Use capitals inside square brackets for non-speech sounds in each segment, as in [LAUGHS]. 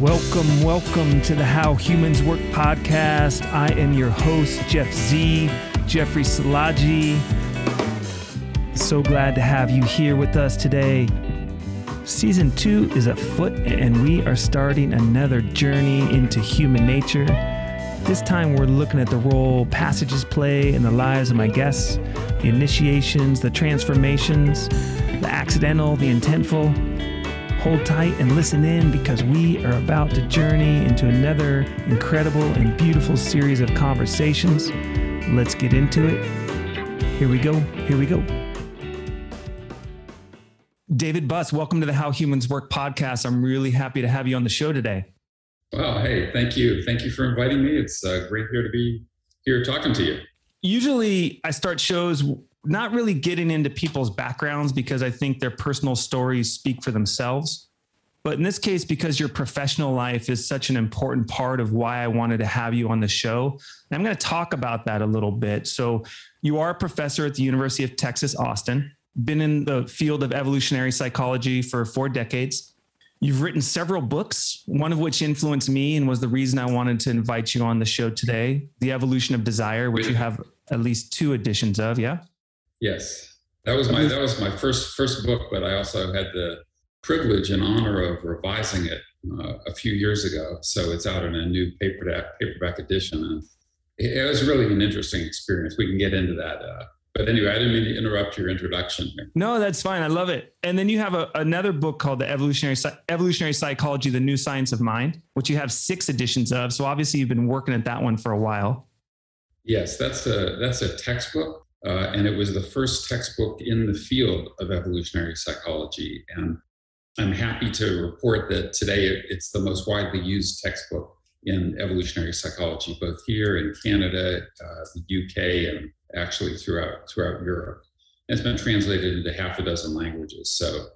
Welcome, welcome to the How Humans Work podcast. I am your host, Jeff Z, Jeffrey Salaji. So glad to have you here with us today. Season two is afoot, and we are starting another journey into human nature. This time, we're looking at the role passages play in the lives of my guests, the initiations, the transformations, the accidental, the intentful. Hold tight and listen in because we are about to journey into another incredible and beautiful series of conversations. Let's get into it. Here we go. Here we go. David Buss, welcome to the How Humans Work podcast. I'm really happy to have you on the show today. Well, hey, thank you. Thank you for inviting me. It's uh, great here to be here talking to you. Usually, I start shows not really getting into people's backgrounds because I think their personal stories speak for themselves. But in this case, because your professional life is such an important part of why I wanted to have you on the show, I'm going to talk about that a little bit. So, you are a professor at the University of Texas, Austin, been in the field of evolutionary psychology for four decades. You've written several books, one of which influenced me and was the reason I wanted to invite you on the show today The Evolution of Desire, which you have at least two editions of. Yeah. Yes, that was my that was my first first book, but I also had the privilege and honor of revising it uh, a few years ago. So it's out in a new paperback paperback edition, and it, it, was really an interesting experience. We can get into that. Uh, but anyway, I didn't mean to interrupt your introduction here. No, that's fine. I love it. And then you have a, another book called The Evolutionary Evolutionary Psychology: The New Science of Mind, which you have six editions of. So obviously, you've been working at that one for a while. Yes, that's a that's a textbook uh, and it was the first textbook in the field of evolutionary psychology. And I'm happy to report that today it's the most widely used textbook in evolutionary psychology, both here in Canada, uh, the UK, and actually throughout throughout Europe. And it's been translated into half a dozen languages. So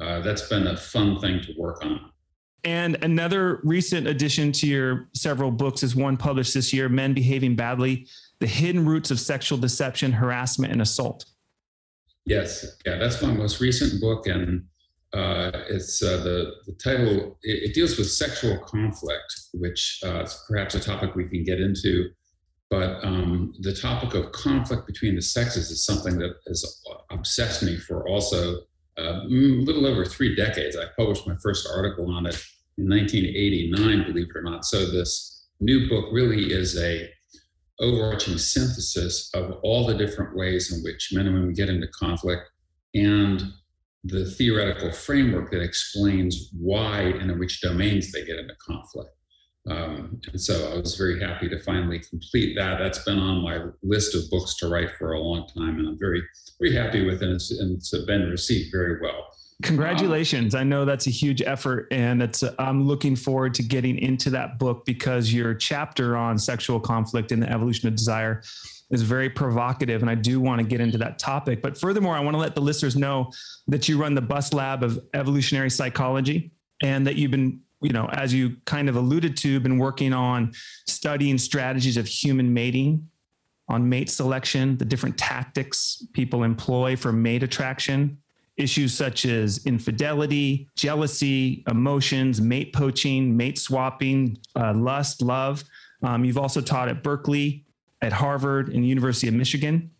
uh, that's been a fun thing to work on. And another recent addition to your several books is one published this year, Men Behaving Badly the hidden roots of sexual deception, harassment, and assault. Yes, yeah, that's my most recent book, and uh, it's uh, the the title. It, it, deals with sexual conflict, which uh, is perhaps a topic we can get into. But um, the topic of conflict between the sexes is something that has obsessed me for also uh, a little over three decades. I published my first article on it in 1989, believe it or not. So this new book really is a overarching synthesis of all the different ways in which men and women get into conflict and the theoretical framework that explains why and in which domains they get into conflict. Um, and so I was very happy to finally complete that. That's been on my list of books to write for a long time, and I'm very, very happy with it. And it's, and it's been received very well. Congratulations. I know that's a huge effort and it's I'm looking forward to getting into that book because your chapter on sexual conflict and the evolution of desire is very provocative and I do want to get into that topic. But furthermore, I want to let the listeners know that you run the Buss Lab of Evolutionary Psychology and that you've been you know, as you kind of alluded to, been working on studying strategies of human mating, on mate selection, the different tactics people employ for mate attraction, issues such as infidelity, jealousy, emotions, mate poaching, mate swapping, uh, lust, love. Um, you've also taught at Berkeley, at Harvard, and University of Michigan.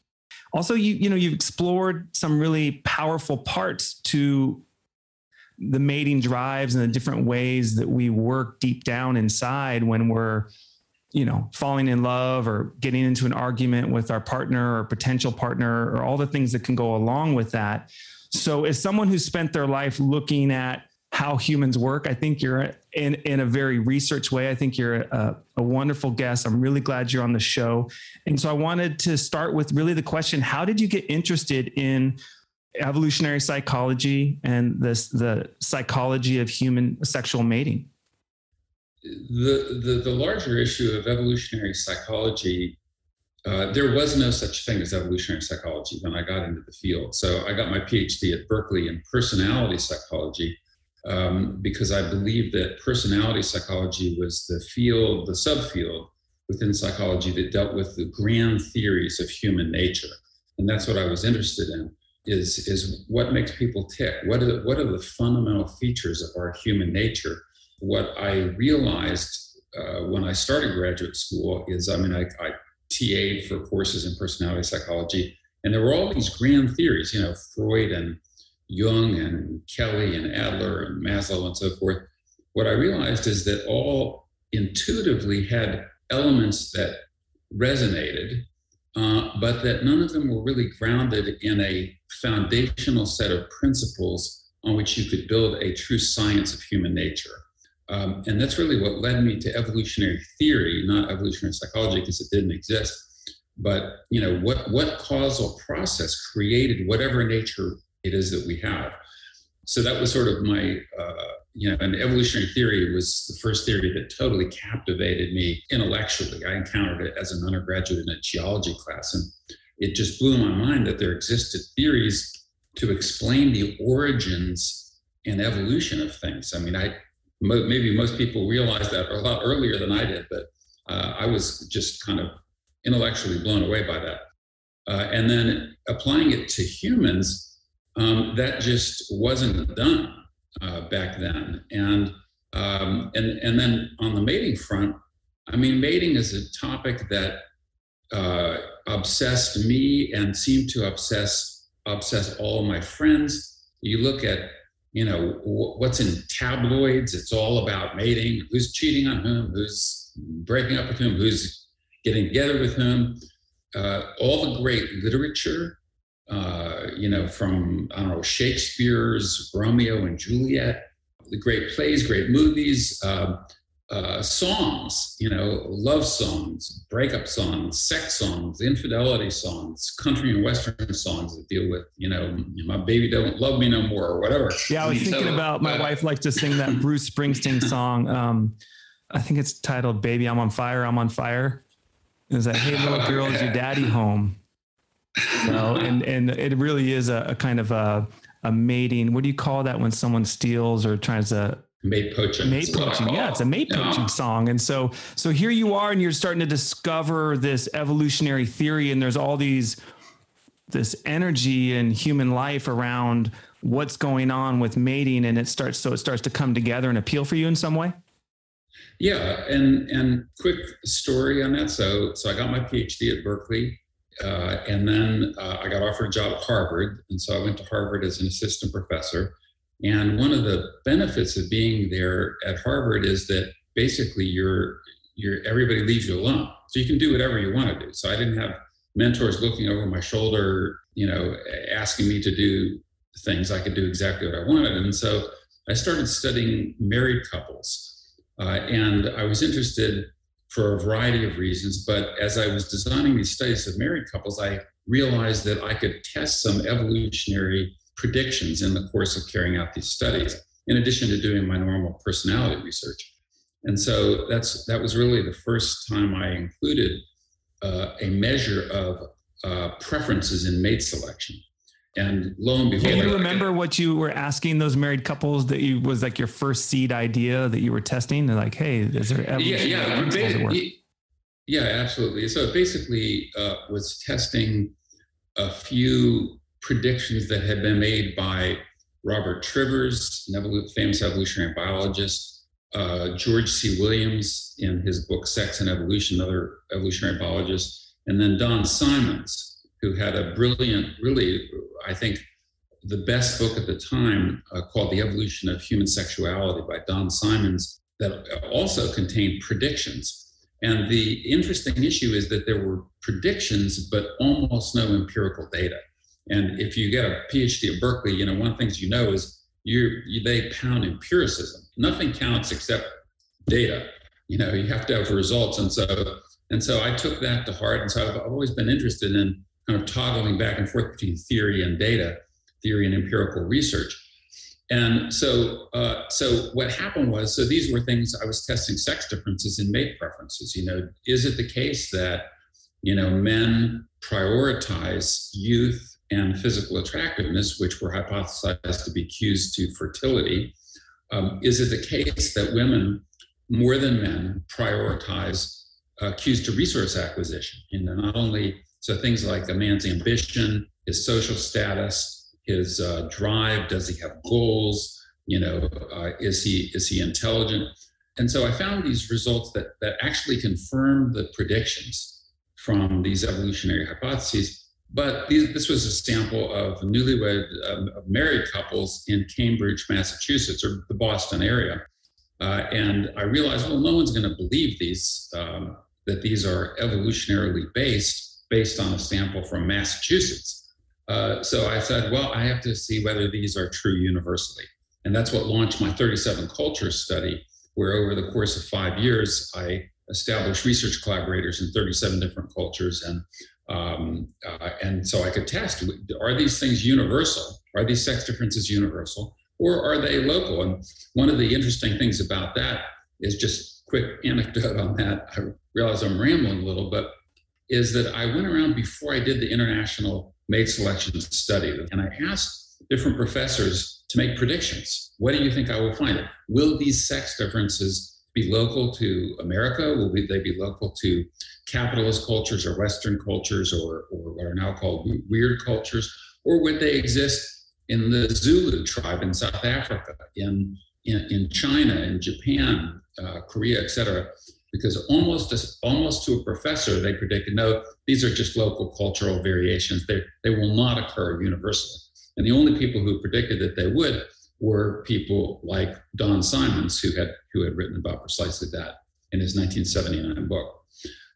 Also, you you know you've explored some really powerful parts to the mating drives and the different ways that we work deep down inside when we're you know falling in love or getting into an argument with our partner or potential partner or all the things that can go along with that so, as someone who spent their life looking at how humans work, I think you're in, in a very research way. I think you're a, a wonderful guest. I'm really glad you're on the show. And so, I wanted to start with really the question How did you get interested in evolutionary psychology and this, the psychology of human sexual mating? The, the, the larger issue of evolutionary psychology uh, there was no such thing as evolutionary psychology when I got into the field. So I got my PhD at Berkeley in personality psychology um, because I believed that personality psychology was the field, the subfield within psychology that dealt with the grand theories of human nature. And that's what I was interested in is, is what makes people tick? What are, the, what are the fundamental features of our human nature what I realized uh, when I started graduate school is, I mean, I, I TA'd for courses in personality psychology, and there were all these grand theories, you know, Freud and Jung and Kelly and Adler and Maslow and so forth. What I realized is that all intuitively had elements that resonated, uh, but that none of them were really grounded in a foundational set of principles on which you could build a true science of human nature. Um, and that's really what led me to evolutionary theory, not evolutionary psychology, because it didn't exist. But you know, what what causal process created whatever nature it is that we have? So that was sort of my, uh, you know, and evolutionary theory was the first theory that totally captivated me intellectually. I encountered it as an undergraduate in a geology class, and it just blew my mind that there existed theories to explain the origins and evolution of things. I mean, I maybe most people realize that a lot earlier than I did, but uh, I was just kind of intellectually blown away by that. Uh, and then applying it to humans, um, that just wasn't done uh, back then. And um, and and then on the mating front, I mean, mating is a topic that uh, obsessed me and seemed to obsess obsess all my friends. You look at you know what's in tabloids? It's all about mating. Who's cheating on whom? Who's breaking up with whom? Who's getting together with whom? Uh, all the great literature uh, you know from i don't know shakespeare's romeo and juliet the great plays great movies uh, uh, songs, you know, love songs, breakup songs, sex songs, infidelity songs, country and western songs that deal with, you know, my baby don't love me no more or whatever. Yeah, I was thinking so, about my uh, wife likes to sing that [LAUGHS] Bruce Springsteen song. Um, I think it's titled "Baby, I'm on Fire, I'm on Fire." Is that "Hey little girl, is your daddy home?" You [LAUGHS] know, and and it really is a, a kind of a a mating. What do you call that when someone steals or tries to mate poaching. Mate poaching. Yeah, it's a mate poaching song. And so so here you are and you're starting to discover this evolutionary theory and there's all these this energy in human life around what's going on with mating and it starts so it starts to come together and appeal for you in some way? Yeah, and and quick story on that. So so I got my PhD at Berkeley. Uh, and then uh, I got offered a job at Harvard. And so I went to Harvard as an assistant professor. And one of the benefits of being there at Harvard is that basically you're you're everybody leaves you alone. So you can do whatever you want to do. So I didn't have mentors looking over my shoulder, you know, asking me to do things. I could do exactly what I wanted. And so I started studying married couples. Uh, and I was interested for a variety of reasons. But as I was designing these studies of married couples, I realized that I could test some evolutionary predictions in the course of carrying out these studies, in addition to doing my normal personality research. And so that's that was really the first time I included uh, a measure of uh, preferences in mate selection. And lo and behold, do you remember what you were asking those married couples that you was like your first seed idea that you were testing? They're like, hey, is there yeah, yeah, yeah, absolutely. So it basically uh, was testing a few predictions that had been made by Robert Trivers, an famous evolutionary biologist, uh, George C. Williams in his book Sex and Evolution, another evolutionary biologist, and then Don Symons, who had a brilliant, really, I think, the best book at the time uh, called The Evolution of Human Sexuality by Don Symons, that also contained predictions. And the interesting issue is that there were predictions, but almost no empirical data. And if you get a PhD at Berkeley, you know, one of the things you know is you they pound empiricism. Nothing counts except data. You know, you have to have results. And so and so I took that to heart. And so I've always been interested in kind of toggling back and forth between theory and data, theory and empirical research. And so, uh, so what happened was, so these were things I was testing sex differences in mate preferences. You know, is it the case that you know men prioritize youth and physical attractiveness, which were hypothesized to be cues to fertility. Um, is it the case that women, more than men, prioritize uh, cues to resource acquisition? Know, not only so things like a man's ambition, his social status, his uh, drive, does he have goals, You know, uh, is he is he intelligent? And so I found these results that that actually confirm the predictions from these evolutionary hypotheses. But these, this was a sample of newlywed um, married couples in Cambridge, Massachusetts, or the Boston area. Uh, and I realized, well, no one's going to believe these um, that these are evolutionarily based, based on a sample from Massachusetts. Uh, so I said, well, I have to see whether these are true universally. And that's what launched my 37 cultures study, where over the course of five years, I established research collaborators in 37 different cultures. And, um, uh, and so I could test are these things universal? Are these sex differences universal? Or are they local? And one of the interesting things about that is just quick anecdote on that. I realize I'm rambling a little, but is that I went around before I did the international mate selection study and I asked different professors to make predictions. What do you think I will find? Will these sex differences be local to America? Will they be local to capitalist cultures or Western cultures or, or what are now called weird cultures? Or would they exist in the Zulu tribe in South Africa, in, in, in China, in Japan, uh, Korea, etc.? Because almost almost to a professor, they predicted no, these are just local cultural variations. They, they will not occur universally. And the only people who predicted that they would were people like Don Symons, who had who had written about precisely that in his 1979 book.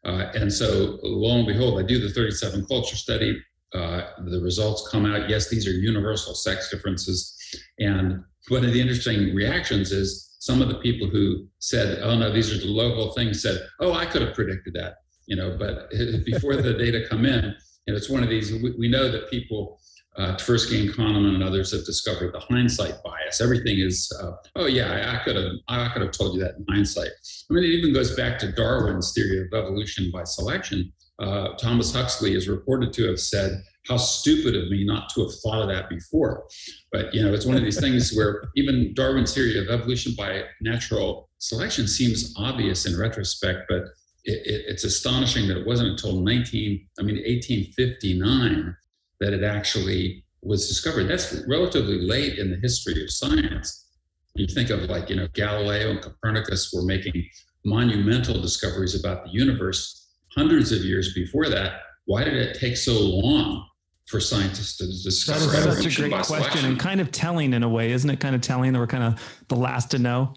Uh, and so, lo and behold, I do the 37 culture study. Uh, the results come out. Yes, these are universal sex differences. And one of the interesting reactions is some of the people who said, "Oh no, these are the local things," said, "Oh, I could have predicted that." You know, but [LAUGHS] before the data come in, and it's one of these. We, we know that people uh, Tversky and Kahneman and others have discovered the hindsight bias. Everything is, uh, oh yeah, I, could have, I could have told you that in hindsight. I mean, it even goes back to Darwin's theory of evolution by selection. Uh, Thomas Huxley is reported to have said, "How stupid of me not to have thought of that before." But you know, it's one of these things [LAUGHS] where even Darwin's theory of evolution by natural selection seems obvious in retrospect, but it, it, it's astonishing that it wasn't until 19, I mean, 1859 that it actually was discovered. That's relatively late in the history of science. You think of like, you know, Galileo and Copernicus were making monumental discoveries about the universe hundreds of years before that. Why did it take so long for scientists to discover? That's such a great question selection? and kind of telling in a way, isn't it? Kind of telling that we're kind of the last to know.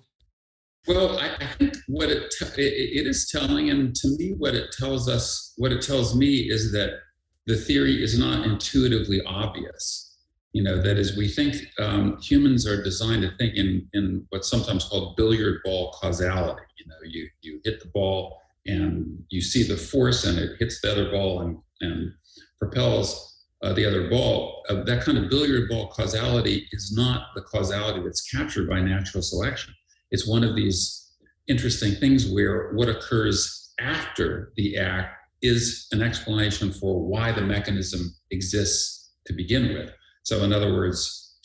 Well, I, think what it, it it is telling, and to me, what it tells us, what it tells me is that the theory is not intuitively obvious. You know, that is, we think um, humans are designed to think in, in what's sometimes called billiard ball causality. You know, you, you hit the ball and you see the force and it hits the other ball and, and propels uh, the other ball. Uh, that kind of billiard ball causality is not the causality that's captured by natural selection. It's one of these interesting things where what occurs after the act is an explanation for why the mechanism exists to begin with. So, in other words,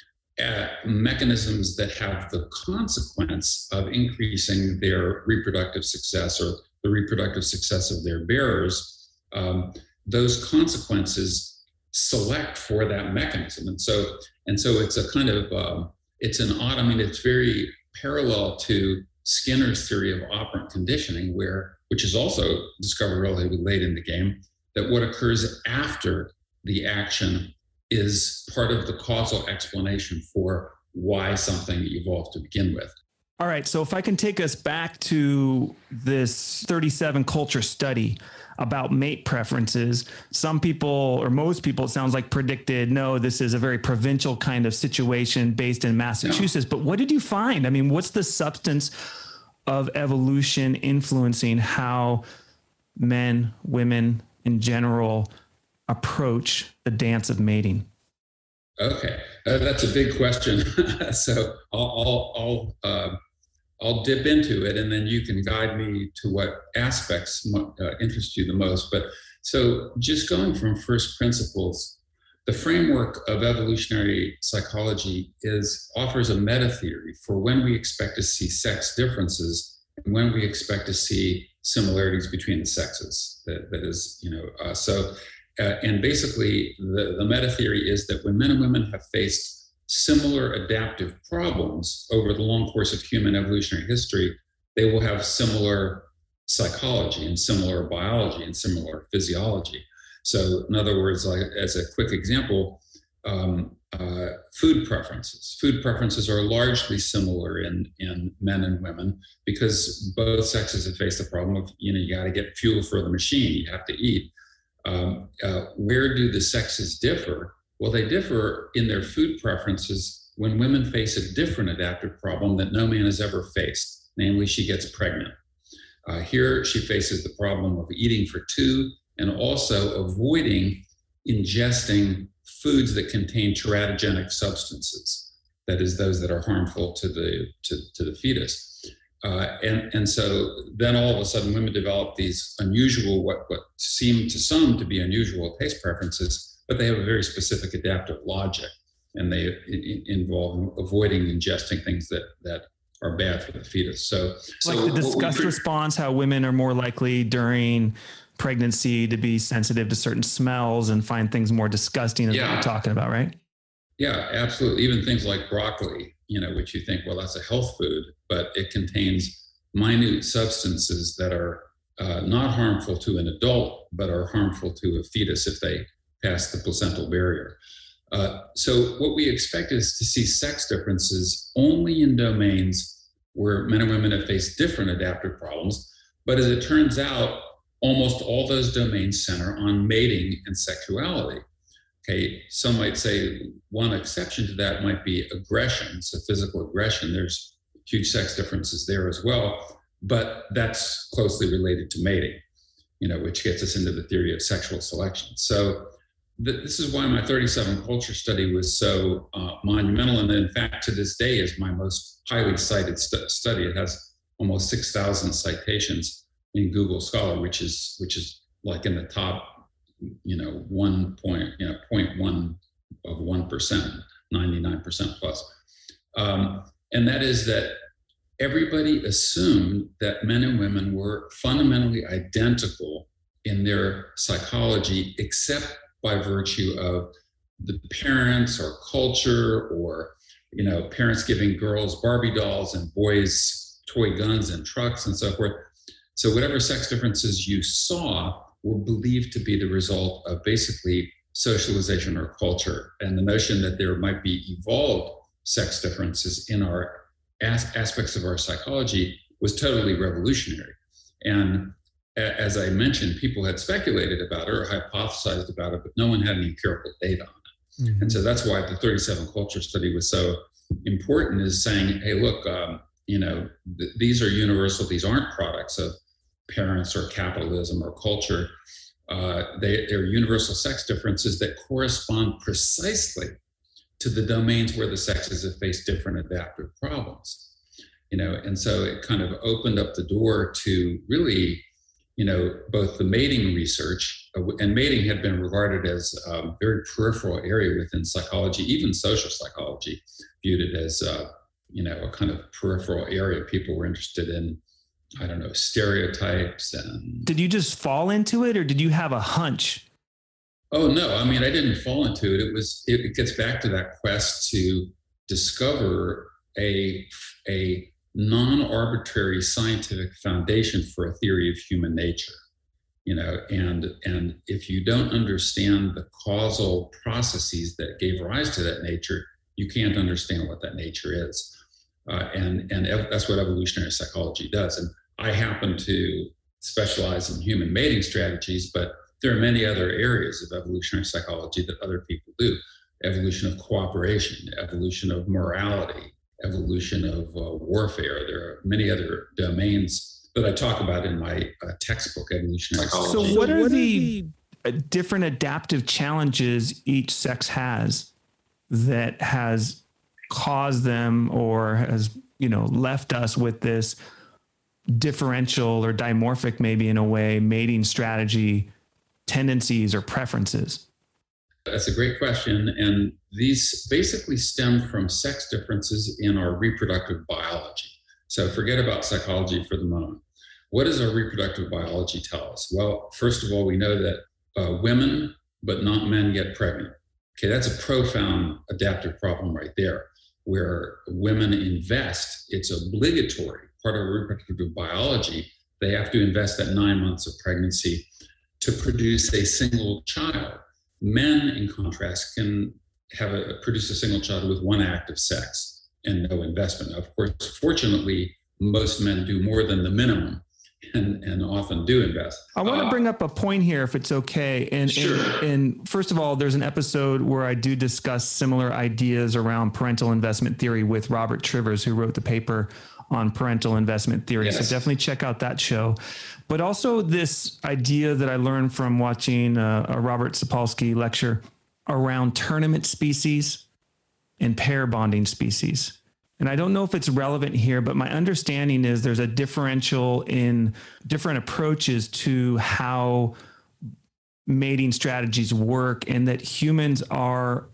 uh, mechanisms that have the consequence of increasing their reproductive success or the reproductive success of their bearers, um, those consequences select for that mechanism. And so, and so it's a kind of, uh, it's an odd, I mean, it's very parallel to Skinner's theory of operant conditioning, where which is also discovered relatively late in the game, that what occurs after the action is part of the causal explanation for why something evolved to begin with. All right. So if I can take us back to this 37 culture study about mate preferences, some people or most people, it sounds like predicted, no, this is a very provincial kind of situation based in Massachusetts. But what did you find? I mean, what's the substance of evolution influencing how men, women in general approach the dance of mating? Okay, uh, that's a big question. [LAUGHS] so I'll I'll I'll, uh, I'll, dip into it, and then you can guide me to what aspects uh, interest you the most. But so just going from first principles, the framework of evolutionary psychology is offers a meta theory for when we expect to see sex differences and when we expect to see similarities between the sexes. that, that is, you know, uh, so. Uh, and basically, the, the meta theory is that when men and women have faced similar adaptive problems over the long course of human evolutionary history, they will have similar psychology and similar biology and similar physiology. So, in other words, like as a quick example, um, uh, food preferences. Food preferences are largely similar in, in men and women because both sexes have faced the problem of, you know, you got to get fuel for the machine, you have to eat. Um, uh, where do the sexes differ? Well, they differ in their food preferences when women face a different adaptive problem that no man has ever faced, namely, she gets pregnant. Uh, here, she faces the problem of eating for two and also avoiding ingesting foods that contain teratogenic substances, that is, those that are harmful to the, to, to the fetus. Uh, and, and so then all of a sudden, women develop these unusual, what, what seem to some to be unusual taste preferences, but they have a very specific adaptive logic. And they involve avoiding ingesting things that, that are bad for the fetus. So, like so the disgust response, how women are more likely during pregnancy to be sensitive to certain smells and find things more disgusting, as yeah. you're talking about, right? Yeah, absolutely. Even things like broccoli, you know, which you think, well, that's a health food, but it contains minute substances that are uh, not harmful to an adult, but are harmful to a fetus if they pass the placental barrier. Uh, so, what we expect is to see sex differences only in domains where men and women have faced different adaptive problems. But as it turns out, almost all those domains center on mating and sexuality. Okay, some might say one exception to that might be aggression, so physical aggression. There's huge sex differences there as well, but that's closely related to mating, you know, which gets us into the theory of sexual selection. So th- this is why my 37 culture study was so uh, monumental, and in fact, to this day, is my most highly cited st- study. It has almost 6,000 citations in Google Scholar, which is which is like in the top, you know, one point, you know, 0.1 of one percent, 99 percent plus, um, and that is that everybody assumed that men and women were fundamentally identical in their psychology, except by virtue of the parents or culture or you know parents giving girls barbie dolls and boys toy guns and trucks and so forth so, whatever sex differences you saw were believed to be the result of basically socialization or culture. And the notion that there might be evolved sex differences in our as- aspects of our psychology was totally revolutionary. And a- as I mentioned, people had speculated about it or hypothesized about it, but no one had any empirical data on it. Mm-hmm. And so that's why the 37 culture study was so important is saying, hey, look, um, you know, th- these are universal, these aren't products of parents or capitalism or culture. Uh, they, they're universal sex differences that correspond precisely to the domains where the sexes have faced different adaptive problems. You know, and so it kind of opened up the door to really, you know, both the mating research uh, and mating had been regarded as a very peripheral area within psychology, even social psychology, viewed it as, uh, you know, a kind of peripheral area. People were interested in I don't know, stereotypes and Did you just fall into it or did you have a hunch? Oh no, I mean I didn't fall into it. It was it, it gets back to that quest to discover a a non-arbitrary scientific foundation for a theory of human nature you know and and if you don't understand the causal processes that gave rise to that nature you can't understand what that nature is uh, and and ev- that's what evolutionary psychology does. And I happen to specialize in human mating strategies, but there are many other areas of evolutionary psychology that other people do. Evolution of cooperation, evolution of morality, evolution of uh, warfare. There are many other domains that I talk about in my uh, textbook, Evolutionary Psychology. So, what are the uh, different adaptive challenges each sex has that has caused them or has you know left us with this differential or dimorphic maybe in a way mating strategy tendencies or preferences? That's a great question. And these basically stem from sex differences in our reproductive biology. So forget about psychology for the moment. What does our reproductive biology tell us? Well first of all we know that uh, women but not men get pregnant. Okay, that's a profound adaptive problem right there, where women invest, it's obligatory, part of reproductive biology. They have to invest at nine months of pregnancy to produce a single child. Men, in contrast, can have a produce a single child with one act of sex and no investment. Of course, fortunately, most men do more than the minimum and, and often do invest. I want to uh, bring up a point here, if it's okay. And, sure. and, and first of all, there's an episode where I do discuss similar ideas around parental investment theory with Robert Trivers, who wrote the paper on parental investment theory. Yes. So definitely check out that show. But also this idea that I learned from watching a, a Robert Sapolsky lecture around tournament species and pair bonding species. And I don't know if it's relevant here, but my understanding is there's a differential in different approaches to how mating strategies work, and that humans are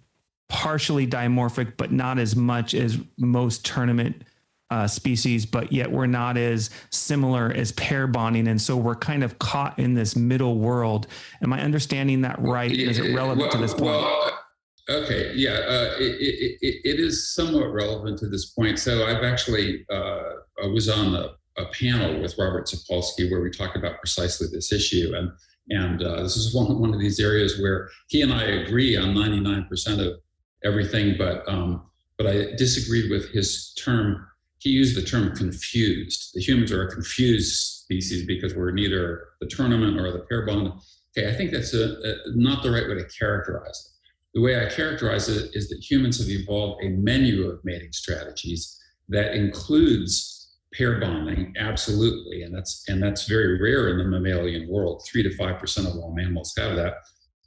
partially dimorphic, but not as much as most tournament uh, species, but yet we're not as similar as pair bonding. And so we're kind of caught in this middle world. Am I understanding that right? Is it relevant well, to this point? Well, Okay, yeah, uh, it, it, it is somewhat relevant to this point. So I've actually uh, I was on a, a, panel with Robert Sapolsky where we talked about precisely this issue, and and uh, this is one one of these areas where he and I agree on ninety nine percent of everything, but um, but I disagreed with his term. He used the term confused. The humans are a confused species because we're neither the tournament or the pair bond. Okay, I think that's a, a, not the right way to characterize it the way I characterize it is that humans have evolved a menu of mating strategies that includes pair bonding, absolutely, and that's and that's very rare in the mammalian world. Three to five percent of all mammals have that,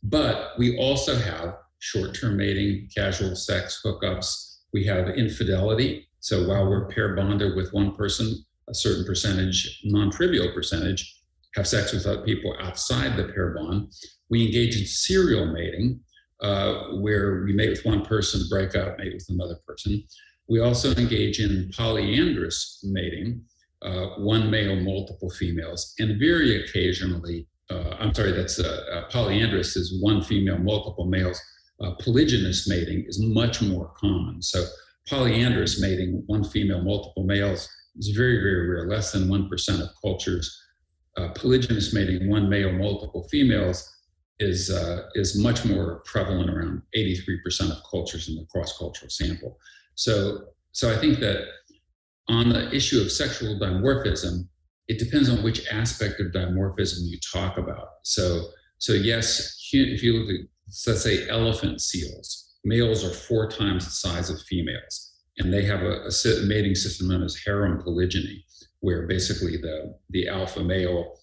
but we also have short-term mating, casual sex, hookups. We have infidelity. So while we're pair bonded with one person, a certain percentage, non-trivial percentage, have sex with other people outside the pair bond. We engage in serial mating, uh, where we mate with one person, break up, mate with another person. We also engage in polyandrous mating, uh, one male, multiple females, and very occasionally, uh, I'm sorry, that's uh, uh, polyandrous is one female, multiple males. Polygynous mating is much more common. So polyandrous mating, one female, multiple males, is very, very rare, less than 1% of cultures. polygynous mating, one male, multiple females, is uh, is much more prevalent around 83% of cultures in the cross-cultural sample. So so I think that on the issue of sexual dimorphism, it depends on which aspect of dimorphism you talk about. So so yes, if you look at let's say elephant seals, males are four times the size of females, and they have a, a mating system known as harem polygyny, where basically the the alpha male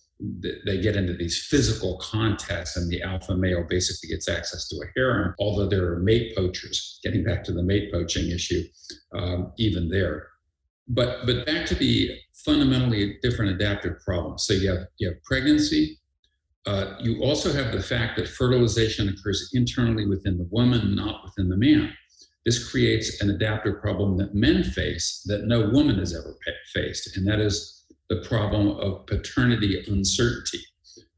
they get into these physical contests, and the alpha male basically gets access to a harem, although there are mate poachers, getting back to the mate poaching issue, um, even there. But, but back to the fundamentally different adaptive problems. So you have, you have pregnancy. Uh, you also have the fact that fertilization occurs internally within the woman, not within the man. This creates an adaptive problem that men face that no woman has ever faced, and that is the problem of paternity uncertainty.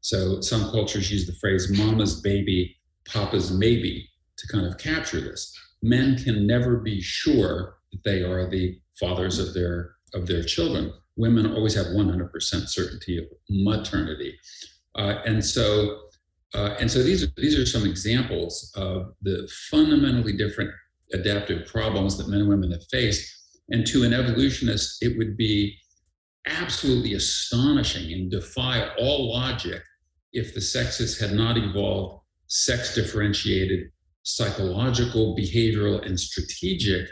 So some cultures use the phrase mama's baby, papa's maybe to kind of capture this. Men can never be sure that they are the fathers of their of their children. Women always have 100% certainty of maternity, uh, and so uh, and so these are these are some examples of the fundamentally different adaptive problems that men and women have faced. And to an evolutionist, it would be absolutely astonishing and defy all logic if the sexes had not evolved sex differentiated psychological, behavioral, and strategic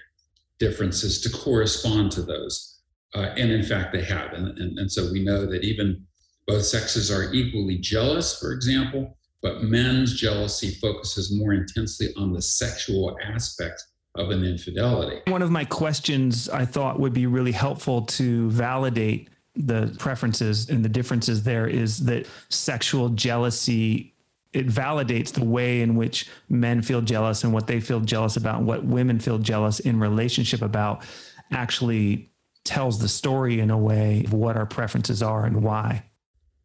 differences to correspond to those. Uh, and in fact, they have. And, and, and so we know that even both sexes are equally jealous, for example, but men's jealousy focuses more intensely on the sexual aspect of an infidelity. One of my questions I thought would be really helpful to validate the preferences and the differences there is that sexual jealousy it validates the way in which men feel jealous and what they feel jealous about and what women feel jealous in relationship about actually tells the story in a way of what our preferences are and why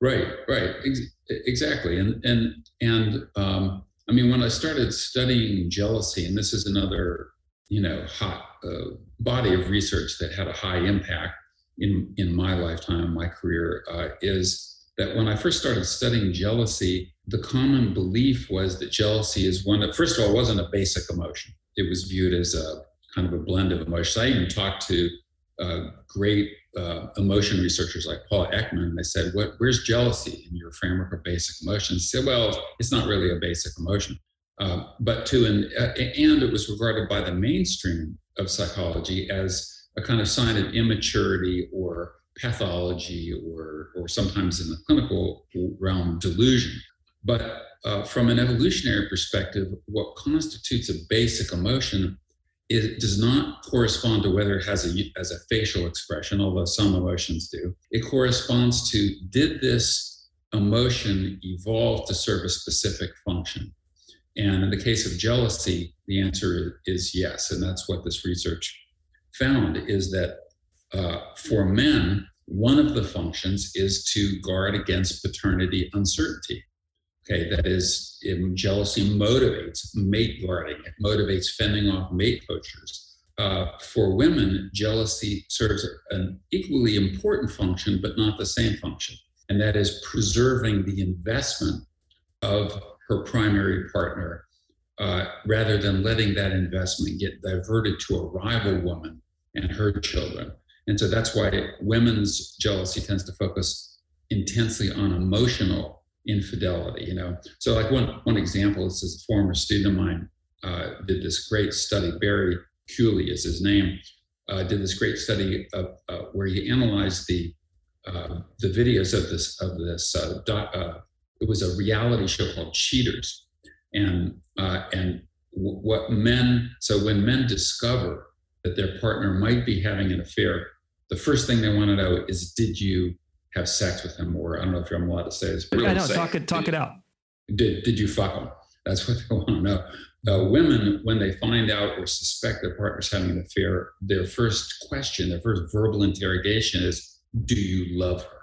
right right Ex- exactly and and and um, I mean, when I started studying jealousy, and this is another, you know, hot uh, body of research that had a high impact in in my lifetime, my career, uh, is that when I first started studying jealousy, the common belief was that jealousy is one that, first of all, wasn't a basic emotion. It was viewed as a kind of a blend of emotions. I even talked to uh, great uh, emotion researchers like Paul Ekman. They said, what, "Where's jealousy in your framework of basic emotions?" He said, "Well, it's not really a basic emotion." Uh, but to an uh, and it was regarded by the mainstream of psychology as a kind of sign of immaturity or pathology or, or sometimes in the clinical realm, delusion. But uh, from an evolutionary perspective, what constitutes a basic emotion it does not correspond to whether it has a as a facial expression, although some emotions do. It corresponds to did this emotion evolve to serve a specific function? And in the case of jealousy, the answer is yes, and that's what this research found is that uh, for men, one of the functions is to guard against paternity uncertainty. Okay, that is, jealousy motivates mate guarding, it motivates fending off mate poachers. Uh, for women, jealousy serves an equally important function, but not the same function, and that is preserving the investment of her primary partner uh, rather than letting that investment get diverted to a rival woman and her children. And so that's why women's jealousy tends to focus intensely on emotional infidelity, you know. So like one, one example, this is a former student of mine, uh, did this great study, Barry Kuhle is his name, uh, did this great study of, uh, where he analyzed the uh, the videos of this of this uh, uh, it was a reality show called Cheaters, and and w- what men so when men discover that their partner might be having an affair the first thing they want to know is did you have sex with him? Or i don't know if i'm allowed to say this but yeah, no, talk it talk did, it. out. Did did you fuck him? That's what they [LAUGHS] want to know. Uh, women when they find out or suspect their partner's having an affair their first question their first verbal interrogation is do you love her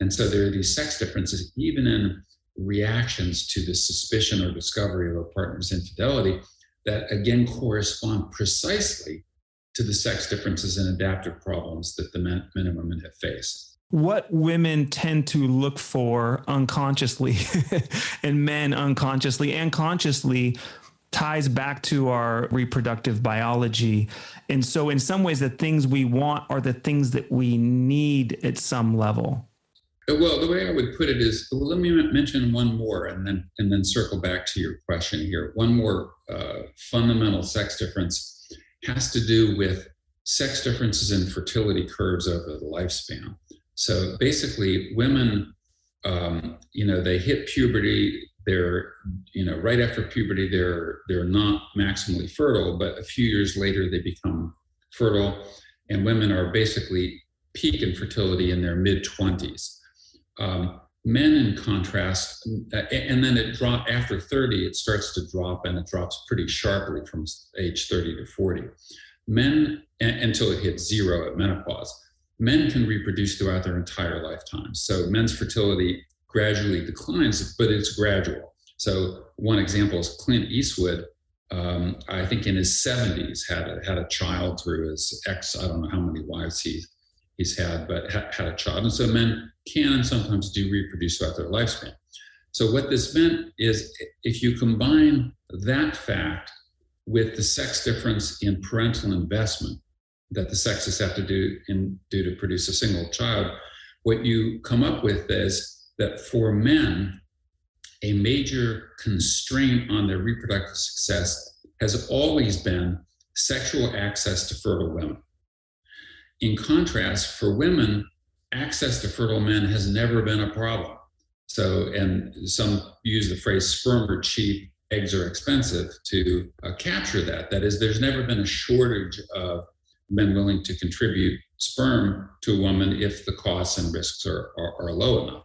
and so there are these sex differences even in reactions to the suspicion or discovery of a partner's infidelity that again correspond precisely to the sex differences and adaptive problems that the men, men and women have faced. What women tend to look for unconsciously [LAUGHS] and men unconsciously and consciously ties back to our reproductive biology. And so, in some ways, the things we want are the things that we need at some level. Uh, well, the way I would put it is, well, let me mention one more, and then and then circle back to your question here. One more uh, fundamental sex difference has to do with sex differences in fertility curves over the lifespan. So basically, women, um, you know, they hit puberty. They're, you know, right after puberty, they're they're not maximally fertile, but a few years later they become fertile, and women are basically peak in fertility in their mid twenties. Um, men, in contrast, and then it drop after 30, it starts to drop and it drops pretty sharply from age 30 to 40. Men, until it hits zero at menopause, men can reproduce throughout their entire lifetime. So men's fertility gradually declines, but it's gradual. So one example is Clint Eastwood. Um, I think in his 70s had a, had a child through his ex. I don't know how many wives he he's had, but ha- had a child. And so men can sometimes do reproduce throughout their lifespan. So what this meant is if you combine that fact with the sex difference in parental investment that the sexes have to do in do to produce a single child, what you come up with is that for men, a major constraint on their reproductive success has always been sexual access to fertile women. In contrast, for women, access to fertile men has never been a problem. So, and some use the phrase sperm are cheap, eggs are expensive to uh, capture that. That is, there's never been a shortage of men willing to contribute sperm to a woman if the costs and risks are, are, are low enough.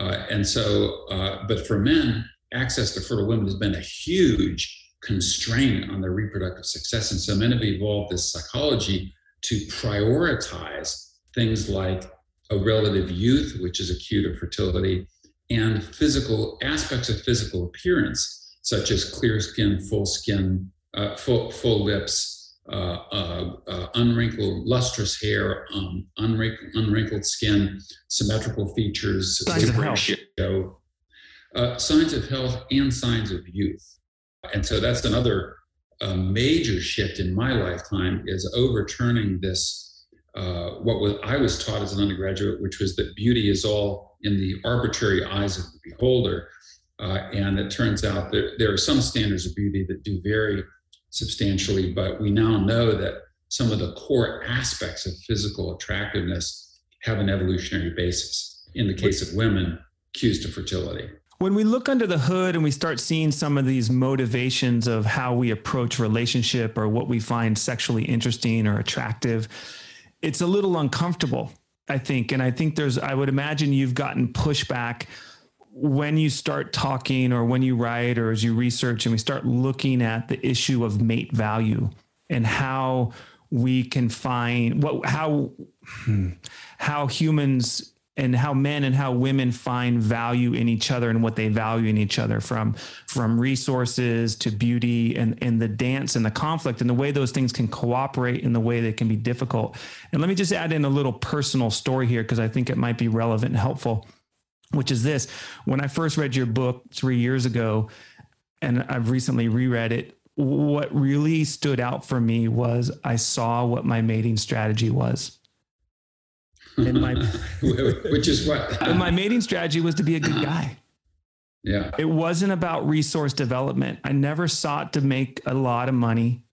Uh, and so, uh, but for men, access to fertile women has been a huge constraint on their reproductive success. And so men have evolved this psychology to prioritize things like a relative youth, which is acute of fertility, and physical aspects of physical appearance such as clear skin, full skin, uh, full, full lips, uh, uh, uh, unwrinkled, lustrous hair, um, unwrinkled, unwrinkled skin, symmetrical features, signs of health. Uh, signs of health and signs of youth. And so that's another uh, major shift in my lifetime is overturning this. Uh, what was, I was taught as an undergraduate, which was that beauty is all in the arbitrary eyes of the beholder. and it turns out that there are some standards of beauty that do vary substantially, but we now know that some of the core aspects of physical attractiveness have an evolutionary basis. In the case of women, cues to fertility. When we look under the hood and we start seeing some of these motivations of how we approach relationship or what we find sexually interesting or attractive, it's a little uncomfortable, I think. And I think there's, I would imagine you've gotten pushback when you start talking or when you write or as you research and we start looking at the issue of mate value and how we can find what how hmm, how humans and how men and how women find value in each other and what they value in each other from from resources to beauty and and the dance and the conflict and the way those things can cooperate in the way they can be difficult and let me just add in a little personal story here because i think it might be relevant and helpful which is this when I first read your book three years ago, and I've recently reread it, what really stood out for me was I saw what my mating strategy was. And my, [LAUGHS] which is what? [LAUGHS] and my mating strategy was to be a good guy. Yeah. It wasn't about resource development. I never sought to make a lot of money.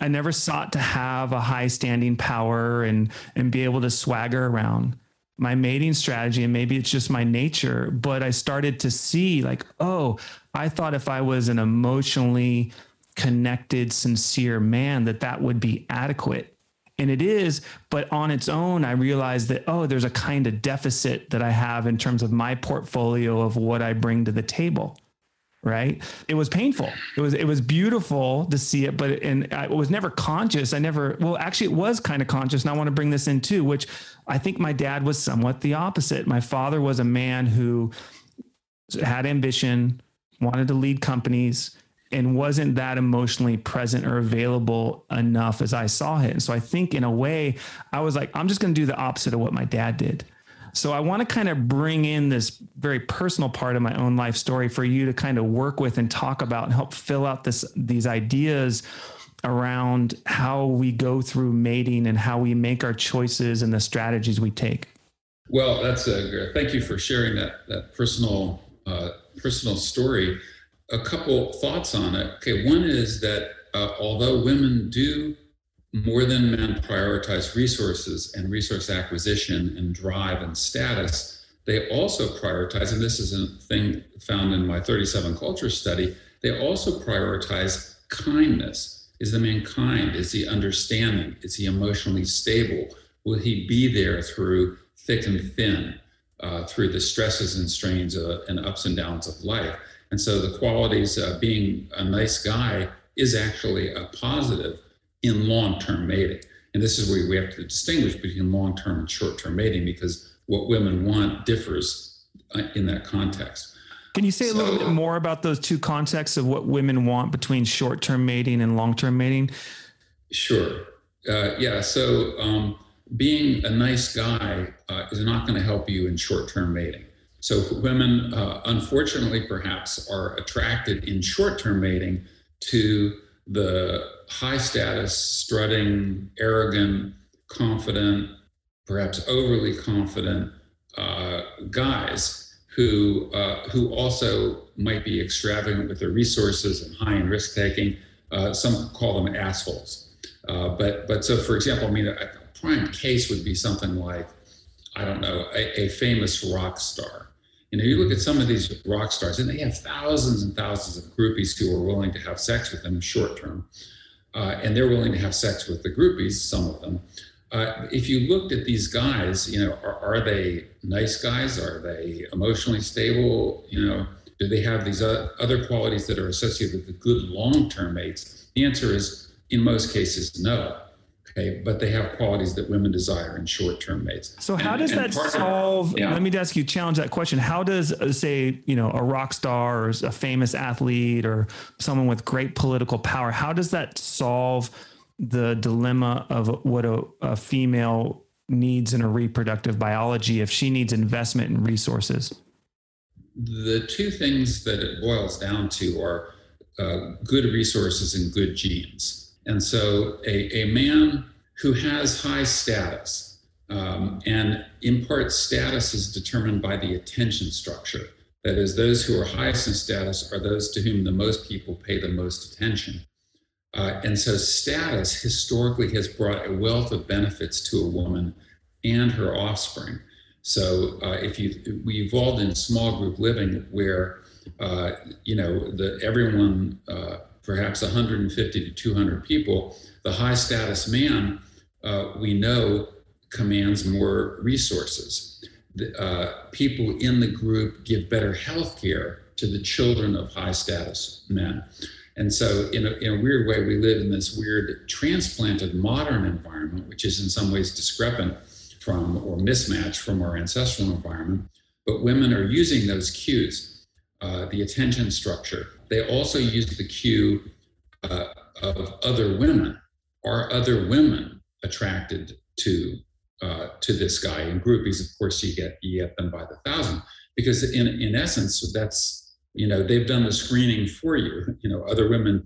I never sought to have a high standing power and and be able to swagger around my mating strategy and maybe it's just my nature but i started to see like oh i thought if i was an emotionally connected sincere man that that would be adequate and it is but on its own i realized that oh there's a kind of deficit that i have in terms of my portfolio of what i bring to the table right? It was painful. It was it was beautiful to see it but and i was never conscious. I never well actually it was kind of conscious and i want to bring this in too which i think my dad was somewhat the opposite. My father was a man who had ambition wanted to lead companies and wasn't that emotionally present or available enough as i saw it and so i think in a way i was like i'm just going to do the opposite of what my dad did so I want to kind of bring in this very personal part of my own life story for you to kind of work with and talk about and help fill out this these ideas around how we go through mating and how we make our choices and the strategies we take. Well, that's a thank you for sharing that that personal uh, personal story. A couple thoughts on it. Okay, one is that uh, although women do more than men prioritize resources and resource acquisition and drive and status, they also prioritize, and this is a thing found in my 37 culture study, they also prioritize kindness. Is the man kind? Is he understanding? Is he emotionally stable? Will he be there through thick and thin, uh, through the stresses and strains uh, and ups and downs of life? And so the qualities, uh, being a nice guy, is actually a positive in long-term mating. And this is where we have to distinguish between long-term and short-term mating because what women want differs uh, in that context. Can you say so, a little bit more about those two contexts of what women want between short-term mating and long-term mating? Sure. Uh, yeah. So um, being a nice guy uh, is not going to help you in short-term mating. So women, uh, unfortunately, perhaps are attracted in short-term mating to the high status, strutting, arrogant, confident, perhaps overly confident uh, guys who uh, who also might be extravagant with their resources and high in risk taking. Uh, some call them assholes. Uh, but but so for example, I mean, a, prime case would be something like I don't know a, a famous rock star you know, you look at some of these rock stars, and they have thousands and thousands of groupies who are willing to have sex with them short term, uh, and they're willing to have sex with the groupies, some of them. Uh, if you looked at these guys, you know, are, are, they nice guys? Are they emotionally stable? You know, do they have these other qualities that are associated with the good long-term mates? The answer is, in most cases, no. Okay, but they have qualities that women desire in short-term mates. So how does and, that solve? Of, yeah. Let me ask you, challenge that question. How does, uh, say, you know, a rock star or a famous athlete or someone with great political power, how does that solve the dilemma of what a, a female needs in a reproductive biology if she needs investment and resources? The two things that it boils down to are uh, good resources and good genes. And so a, a man who has high status, um, and in part, status is determined by the attention structure. That is, those who are highest in status are those to whom the most people pay the most attention. Uh, and so, status historically has brought a wealth of benefits to a woman and her offspring. So, uh, if you we evolved in small group living where uh, you know the everyone uh, perhaps 150 to 200 people, the high status man uh, we know commands more resources. The, uh, people in the group give better health care to the children of high status men. And so, in a, in a weird way, we live in this weird transplanted modern environment, which is in some ways discrepant from or mismatched from our ancestral environment. But women are using those cues, uh, the attention structure. They also use the cue uh, of other women. Are other women attracted to uh, to this guy in groupies? Of course, you get you get them by the thousand because in in essence, that's you know they've done the screening for you. [LAUGHS] You know, other women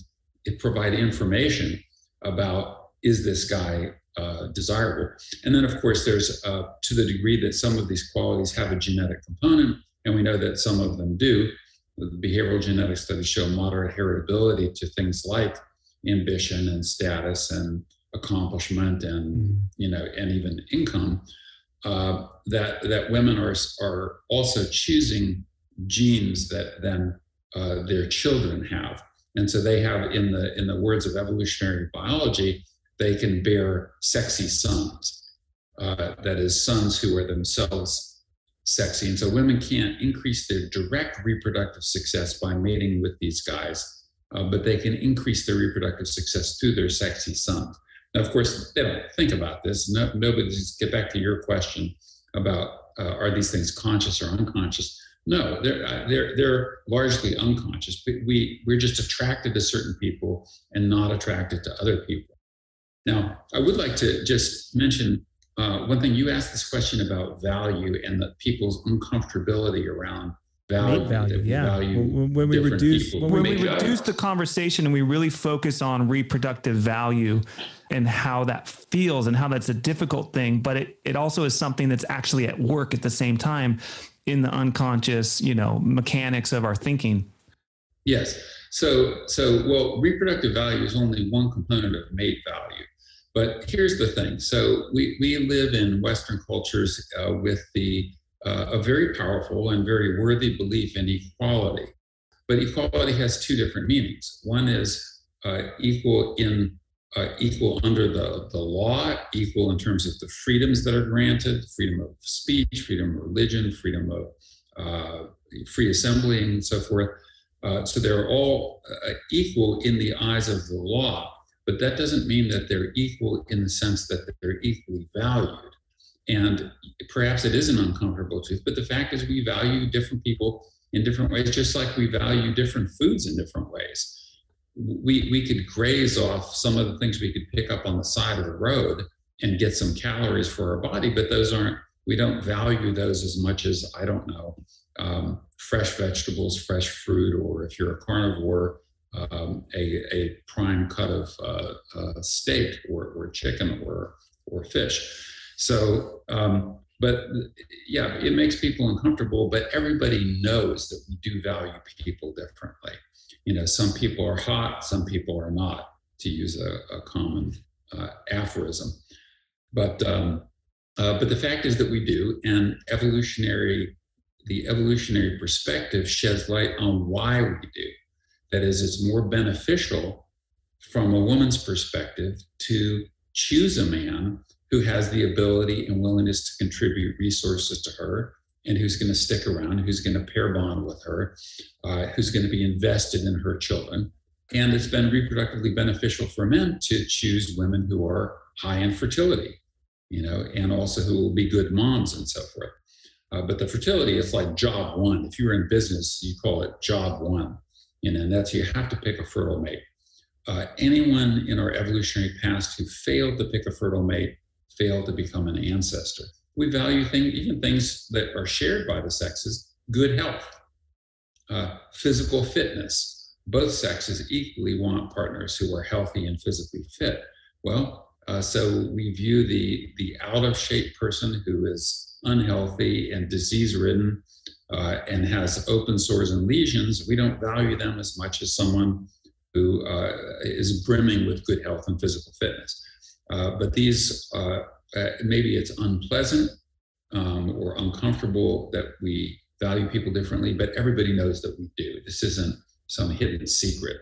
provide information about is this guy uh, desirable. And then, of course, there's uh, to the degree that some of these qualities have a genetic component, and we know that some of them do. Behavioral genetic studies show moderate heritability to things like ambition and status and accomplishment and mm-hmm. you know and even income. Uh, that that women are are also choosing genes that then uh, their children have, and so they have in the in the words of evolutionary biology they can bear sexy sons. Uh, that is, sons who are themselves sexy. And so women can't increase their direct reproductive success by mating with these guys, uh, but they can increase their reproductive success through their sexy sons. Now, of course, they don't think about this. No, nobody's get back to your question about uh, are these things conscious or unconscious? No, they're uh, they're they're largely unconscious. But we we're just attracted to certain people and not attracted to other people. Now, I would like to just mention uh, one thing. You asked this question about value and the people's uncomfortability around value. value yeah. Value when, we reduce when, when we, we reduce the conversation and we really focus on reproductive value and how that feels and how that's a difficult thing, but it it also is something that's actually at work at the same time in the unconscious, you know, mechanics of our thinking. Yes. So, so well, reproductive value is only one component of mate value. But here's the thing. So we, we live in Western cultures uh, with the uh, a very powerful and very worthy belief in equality. But equality has two different meanings. One is uh, equal in uh, equal under the, the law, equal in terms of the freedoms that are granted, freedom of speech, freedom of religion, freedom of uh, free assembly, and so forth. Uh, so they're all equal in the eyes of the law, but that doesn't mean that they're equal in the sense that they're equally valued. And perhaps it is an uncomfortable truth, but the fact is we value different people in different ways, just like we value different foods in different ways. We, we could graze off some of the things we could pick up on the side of the road and get some calories for our body, but those aren't, we don't value those as much as, I don't know, um, fresh vegetables, fresh fruit, or if you're a carnivore, um, a, a prime cut of uh, uh, steak or, or chicken or, or fish. So, um, but yeah, it makes people uncomfortable, but everybody knows that we do value people differently. You know, some people are hot, some people are not, to use a, a common uh, aphorism. But um, uh, but the fact is that we do, and evolutionary the evolutionary perspective sheds light on why we do. That is, it's more beneficial from a woman's perspective to choose a man who has the ability and willingness to contribute resources to her and who's going to stick around, who's going to pair bond with her, uh, who's going to be invested in her children. And it's been reproductively beneficial for men to choose women who are high in fertility, you know, and also who will be good moms and so forth. Uh, but the fertility is like job one. If you're in business, you call it job one, you know, and that's you have to pick a fertile mate. Uh, anyone in our evolutionary past who failed to pick a fertile mate failed to become an ancestor. We value things, even things that are shared by the sexes, good health, uh, physical fitness. Both sexes equally want partners who are healthy and physically fit. Well, uh, so we view the the out of shape person who is unhealthy and disease ridden uh, and has open sores and lesions. We don't value them as much as someone who uh, is brimming with good health and physical fitness. Uh, but these uh, uh, maybe it's unpleasant um, or uncomfortable that we value people differently, but everybody knows that we do. This isn't some hidden secret.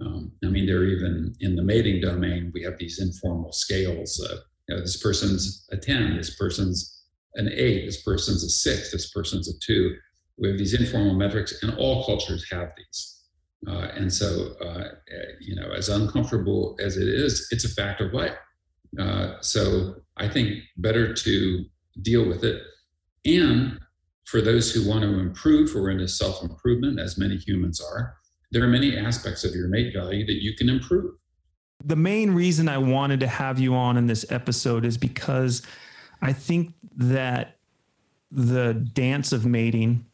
Um, I mean, they're even in the mating domain, we have these informal scales. Uh, you know, this person's a 10, this person's an eight, this person's a six, this person's a two. We have these informal metrics, and all cultures have these. Uh, and so, uh, you know, as uncomfortable as it is, it's a fact of life. Uh, so I think better to deal with it. And for those who want to improve or into self improvement, as many humans are, there are many aspects of your mate value that you can improve. The main reason I wanted to have you on in this episode is because I think that the dance of mating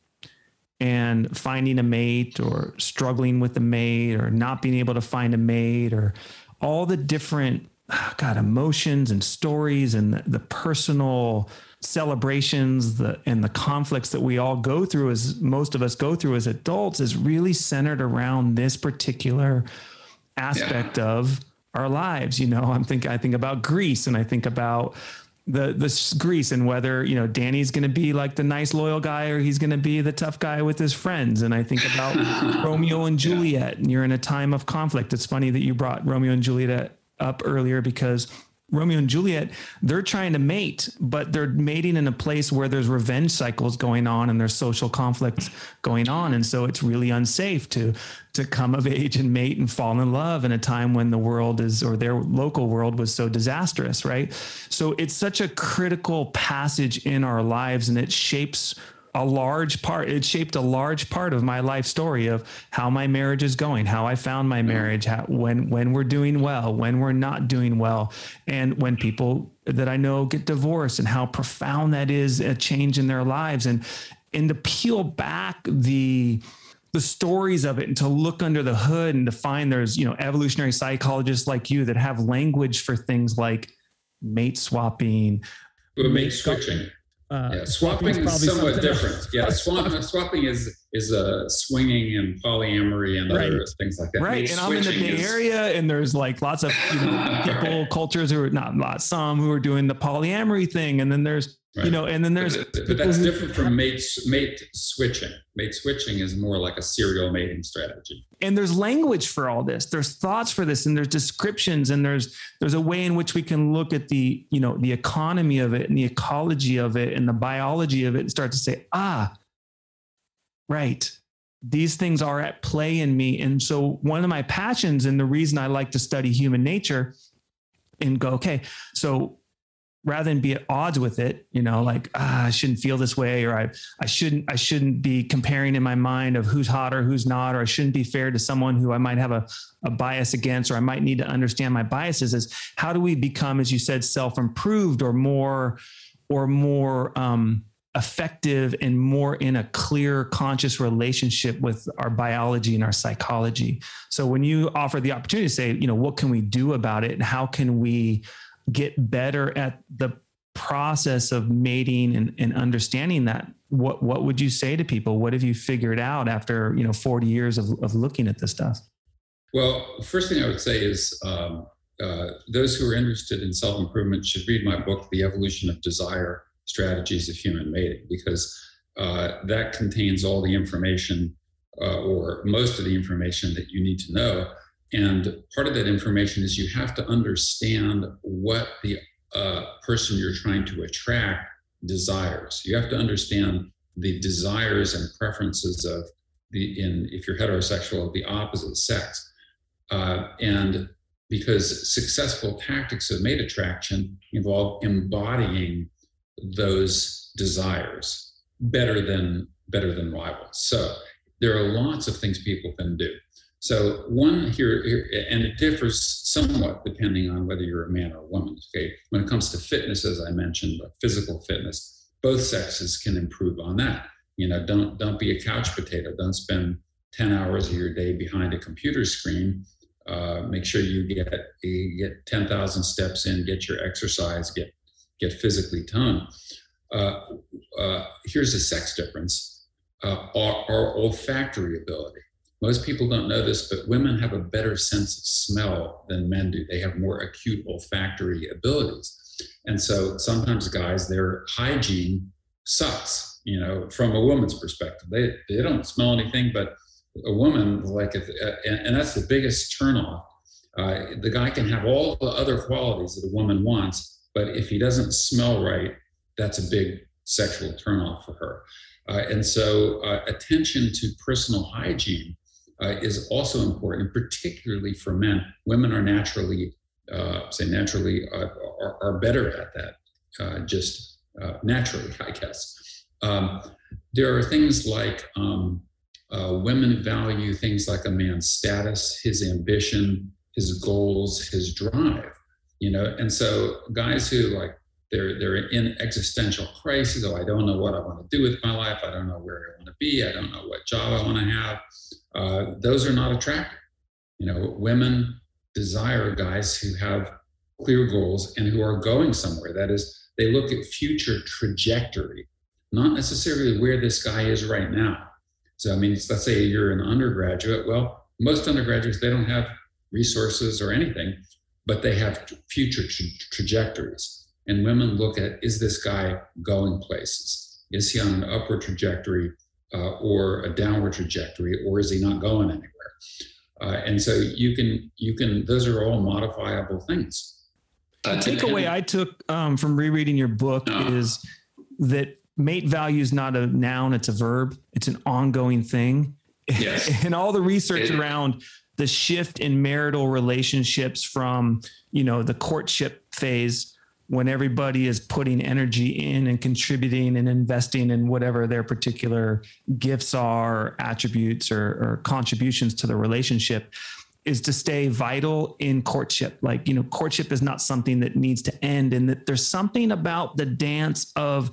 and finding a mate or struggling with a mate or not being able to find a mate or all the different [SIGHS] God, emotions and stories and the, the personal celebrations the, and the conflicts that we all go through as most of us go through as adults is really centered around this particular aspect yeah. of our lives. You know, I'm think I think about Grease and I think about the the Grease and whether you know Danny's going to be like the nice loyal guy or he's going to be the tough guy with his friends. And I think about [LAUGHS] Romeo and Juliet, and you're in a time of conflict. It's funny that you brought Romeo and Juliet up earlier because Romeo and Juliet, they're trying to mate, but they're mating in a place where there's revenge cycles going on and there's social conflicts going on. And so it's really unsafe to to come of age and mate and fall in love in a time when the world is or their local world was so disastrous, right? So it's such a critical passage in our lives and it shapes a large part it shaped a large part of my life story of how my marriage is going how i found my mm-hmm. marriage how, when when we're doing well when we're not doing well and when people that i know get divorced and how profound that is a change in their lives. And and to peel back the the stories of it and to look under the hood and to find there's you know evolutionary psychologists like you that have language for things like mate swapping mate switching uh, yeah, swapping is somewhat different. Yeah, [LAUGHS] swap, swapping is is a uh, swinging and polyamory and right. other things like that. Right, and I'm in the Bay is, Area, and there's like lots of you know, [LAUGHS] people, cultures who are not lots, some who are doing the polyamory thing, and then there's Right. You know, and then there's but, but that's different from mate mate switching. Mate switching is more like a serial mating strategy. And there's language for all this. There's thoughts for this, and there's descriptions, and there's there's a way in which we can look at the you know the economy of it and the ecology of it and the biology of it and start to say, ah, right, these things are at play in me. And so one of my passions and the reason I like to study human nature and go, okay, so rather than be at odds with it, you know, like ah, I shouldn't feel this way, or I I shouldn't I shouldn't be comparing in my mind of who's hot or who's not, or I shouldn't be fair to someone who I might have a, a bias against, or I might need to understand my biases. Is how do we become, as you said, self improved or more or more um, effective and more in a clear, conscious relationship with our biology and our psychology. So when you offer the opportunity to say, you know, what can we do about it, and how can we get better at the process of mating and, and understanding that what what would you say to people? What have you figured out after you know 40 years of, of looking at this stuff? Well first thing i would say is um, uh, those who are interested in self-improvement should read my book the evolution of desire strategies of human mating because uh, that contains all the information uh, or most of the information that you need to know and part of that information is you have to understand what the uh, person you're trying to attract desires. You have to understand the desires and preferences of the in if you're heterosexual of the opposite sex, uh, and because successful tactics of mate attraction involve embodying those desires better than better than rivals. So there are lots of things people can do. So one here, here, and it differs somewhat depending on whether you're a man or a woman. Okay, when it comes to fitness, as I mentioned, physical fitness, both sexes can improve on that. You know, don't don't be a couch potato. Don't spend ten hours of your day behind a computer screen. Uh, make sure you get you get ten thousand steps in, get your exercise, get get physically toned. Uh, uh, here's a sex difference: uh, our, our olfactory ability most people don't know this, but women have a better sense of smell than men do. They have more acute olfactory abilities. And so sometimes guys, their hygiene sucks, you know, from a woman's perspective. They, they don't smell anything, but a woman, like, if, uh, and, and, that's the biggest turnoff. Uh, the guy can have all the other qualities that a woman wants, but if he doesn't smell right, that's a big sexual turnoff for her. Uh, and so, uh, attention to personal hygiene uh, is also important, particularly for men. Women are naturally, uh, say naturally, uh, are, are, better at that, uh, just naturally, [LAUGHS] I guess. Um, there are things like um, women value things like a man's status, his ambition, his goals, his drive. You know, and so guys who like they're they're in existential crisis. Oh, I don't know what I want to do with my life. I don't know where I want to be. I don't know what job I want to have uh, those are not attractive. You know, women desire guys who have clear goals and who are going somewhere. That is, they look at future trajectory, not necessarily where this guy is right now. So, I mean, let's say you're an undergraduate. Well, most undergraduates, they don't have resources or anything, but they have future tra- trajectories. And women look at is this guy going places? Is he on an upward trajectory uh, or a downward trajectory, or is he not going anywhere? Uh, and so you can you can those are all modifiable things. The takeaway I took um, from rereading your book uh, is that mate value is not a noun; it's a verb. It's an ongoing thing. Yes. [LAUGHS] and all the research it, around the shift in marital relationships from you know the courtship phase when everybody is putting energy in and contributing and investing in whatever their particular gifts are, attributes, or, or, contributions to the relationship, is to stay vital in courtship. Like, you know, courtship is not something that needs to end, and that there's something about the dance of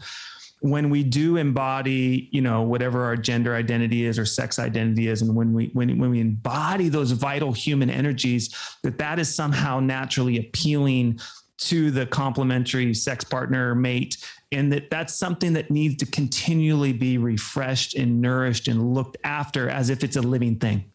when we do embody you know whatever our gender identity is or sex identity is and when we when, when we embody those vital human energies that that is somehow naturally appealing to the complementary sex partner mate and that that's something that needs to continually be refreshed and nourished and looked after as if it's a living thing.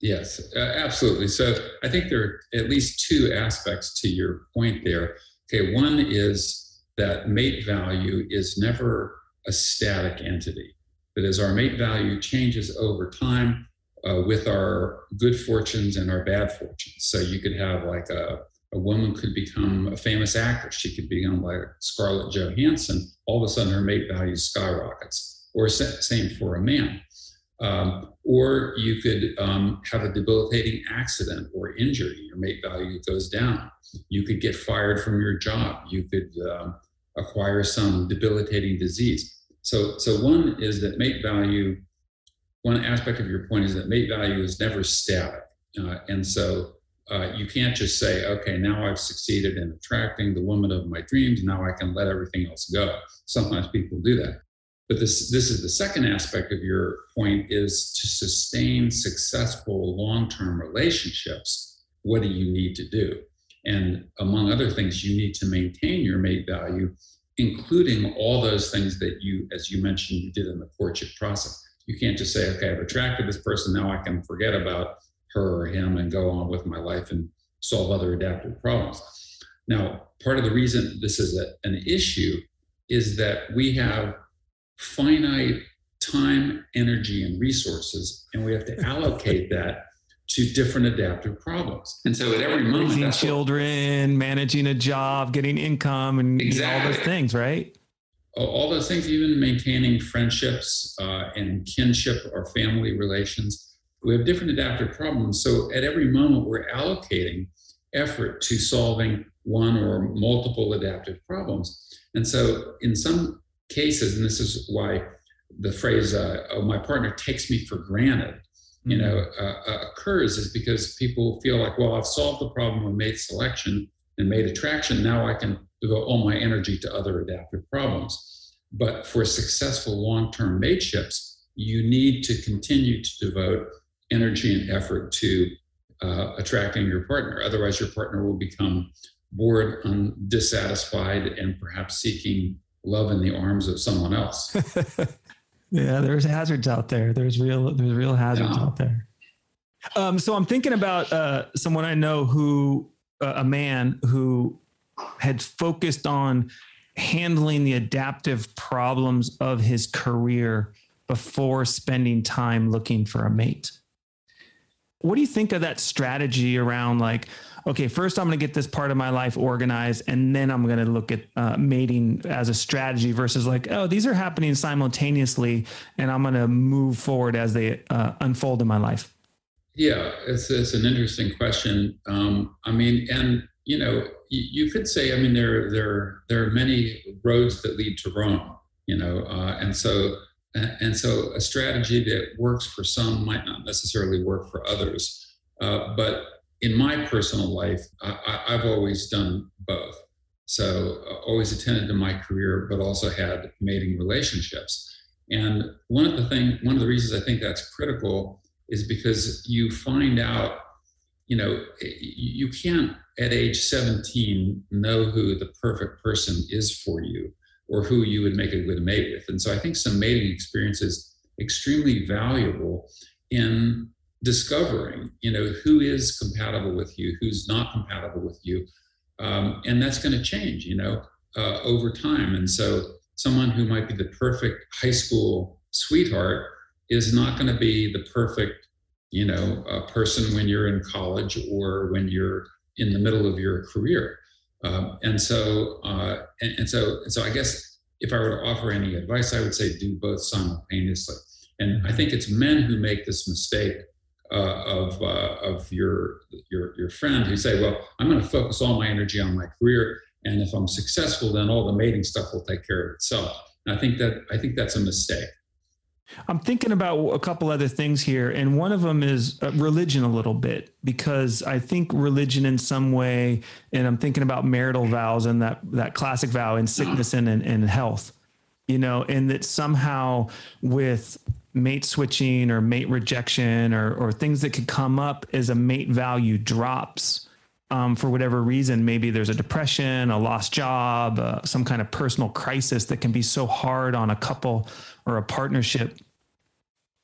Yes uh, absolutely. So i think there are at least two aspects to your point there. Okay one is that mate value is never a static entity that as our mate value changes over time uh, with our good fortunes and our bad fortunes so you could have like a a woman could become a famous actress. She could become like Scarlett Johansson. All of a sudden, her mate value skyrockets. Or same for a man. Um, or you could um, have a debilitating accident or injury. Your mate value goes down. You could get fired from your job. You could um, acquire some debilitating disease. So, so one is that mate value. One aspect of your point is that mate value is never static, uh, and so uh, you can't just say, okay, now I've succeeded in attracting the woman of my dreams. Now I can let everything else go. Sometimes people do that. But this, this is the second aspect of your point is to sustain successful long-term relationships. What do you need to do? And among other things, you need to maintain your mate value, including all those things that you, as you mentioned, you did in the courtship process. You can't just say, okay, I've attracted this person, now I can forget about her or him and go on with my life and solve other adaptive problems. Now, part of the reason this is a, an issue is that we have finite time, energy, and resources, and we have to allocate that to different adaptive problems. And so at every moment, raising children, what, managing a job, getting income, and exactly. all those things, right? All those things, even maintaining friendships uh, and kinship or family relations we have different adaptive problems. So at every moment, we're allocating effort to solving one or multiple adaptive problems. And so, in some cases, and this is why the phrase uh, "oh, my partner takes me for granted," you know, mm-hmm. uh, uh, occurs is because people feel like, well, I've solved the problem of mate selection and mate attraction. Now I can devote all my energy to other adaptive problems. But for successful long-term mateships, you need to continue to devote energy and effort to uh, attracting your partner. Otherwise, your partner will become bored, un- dissatisfied, and perhaps seeking love in the arms of someone else. [LAUGHS] yeah, there's hazards out there. There's real there's real hazards yeah. out there. Um, so I'm thinking about uh, someone I know who uh, a man who had focused on handling the adaptive problems of his career before spending time looking for a mate. What do you think of that strategy around like, okay, first I'm going to get this part of my life organized, and then I'm going to look at uh, mating as a strategy versus like, oh, these are happening simultaneously, and I'm going to move forward as they uh, unfold in my life? Yeah, it's, it's an interesting question. Um, I mean, and you know, you, you, could say, I mean, there there there are many roads that lead to Rome. You know, uh, and so and so a strategy that works for some might not necessarily work for others. Uh, but in my personal life, I, have always done both. So uh, always attended to my career, but also had mating relationships. And one of the thing, one of the reasons I think that's critical is because you find out, you know, you can't at age 17 know who the perfect person is for you or who you would make a good mate with. And so I think some mating experience is extremely valuable in discovering, you know, who is compatible with you, who's not compatible with you. Um, and that's going to change, you know, uh, over time. And so someone who might be the perfect high school sweetheart is not going to be the perfect, you know, uh, person when you're in college or when you're in the middle of your career. Um, and so, uh, and, and, so, and so, I guess if I were to offer any advice, I would say do both simultaneously. And I think it's men who make this mistake uh, of uh, of your your your friend who say, "Well, I'm going to focus all my energy on my career, and if I'm successful, then all the mating stuff will take care of itself." And I think that I think that's a mistake. I'm thinking about a couple other things here, and one of them is uh, religion a little bit because I think religion in some way, and I'm thinking about marital vows and that that classic vow in sickness and and health, you know, and that somehow with mate switching or mate rejection or or things that could come up as a mate value drops. Um, for whatever reason, maybe there's a depression, a lost job, uh, some kind of personal crisis that can be so hard on a couple or a partnership.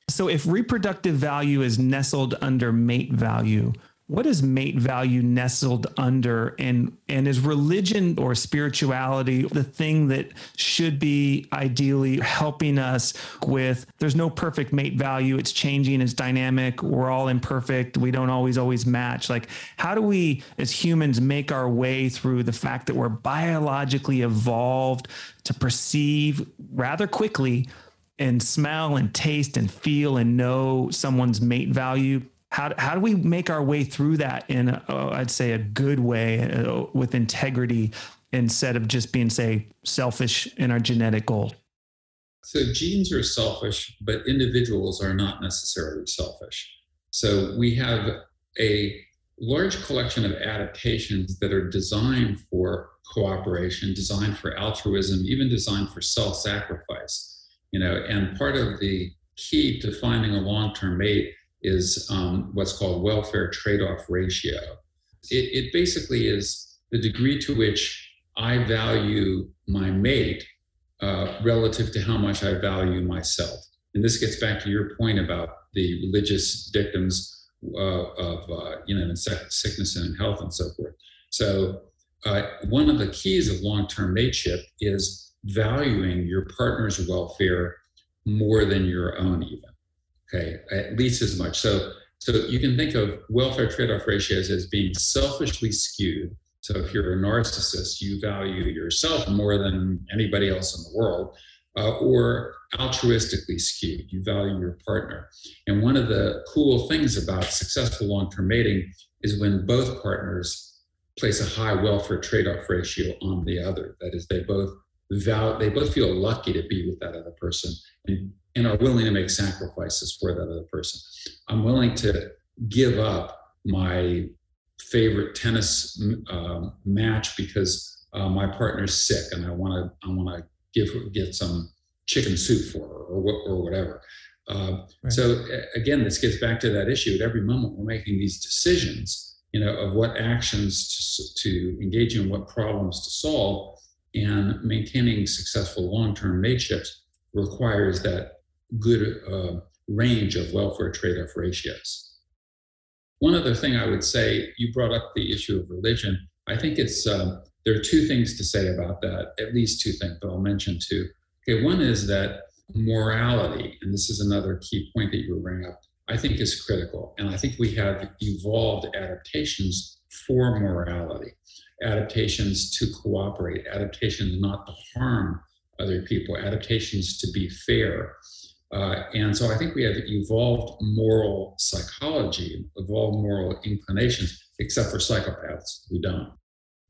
So, if reproductive value is nestled under mate value, what is mate value nestled under? And and is religion or spirituality the thing that should be ideally helping us with? There's no perfect mate value. It's changing it's dynamic. We're all imperfect. We don't always always match. Like how do we as humans make our way through the fact that we're biologically evolved to perceive rather quickly and smell and taste and feel and know someone's mate value how, how do we make our way through that in uh, i'd say a good way uh, with integrity instead of just being say selfish in our genetic goal? So genes are selfish but individuals are not necessarily selfish. So we have a large collection of adaptations that are designed for cooperation designed for altruism even designed for self-sacrifice you know and part of the key to finding a long-term mate is um, what's called welfare trade-off ratio. It, it basically is the degree to which i value my mate uh, relative to how much i value myself. And this gets back to your point about the religious dictums uh, of uh, you know sickness and health and so forth. So uh, one of the keys of long-term mateship is valuing your partner's welfare more than your own even okay at least as much. So so you can think of welfare trade-off ratios as being selfishly skewed. So if you're a narcissist you value yourself more than anybody else in the world uh, or altruistically skewed you value your partner. And one of the cool things about successful long-term mating is when both partners place a high welfare trade-off ratio on the other. That is, they both val- they both feel lucky to be with that other person and, and are willing to make sacrifices for that other person. I'm willing to give up my favorite tennis uh, match because uh, my partner's sick and I want to I want to give get some chicken soup for her or or whatever. Uh, right. So again, this gets back to that issue. At every moment, we're making these decisions, you know, of what actions to, to engage in, what problems to solve, and maintaining successful long-term mateships requires that good uh, range of welfare trade-off ratios. One other thing I would say, you brought up the issue of religion. I think it's um, there are two things to say about that, at least two things, but I'll mention two. Okay, one is that morality, and this is another key point that you were bringing up, I think is critical. And I think we have evolved adaptations for morality, adaptations to cooperate, adaptations not to harm other people, adaptations to be fair. Uh, and so I think we have evolved moral psychology, evolved moral inclinations, except for psychopaths who don't.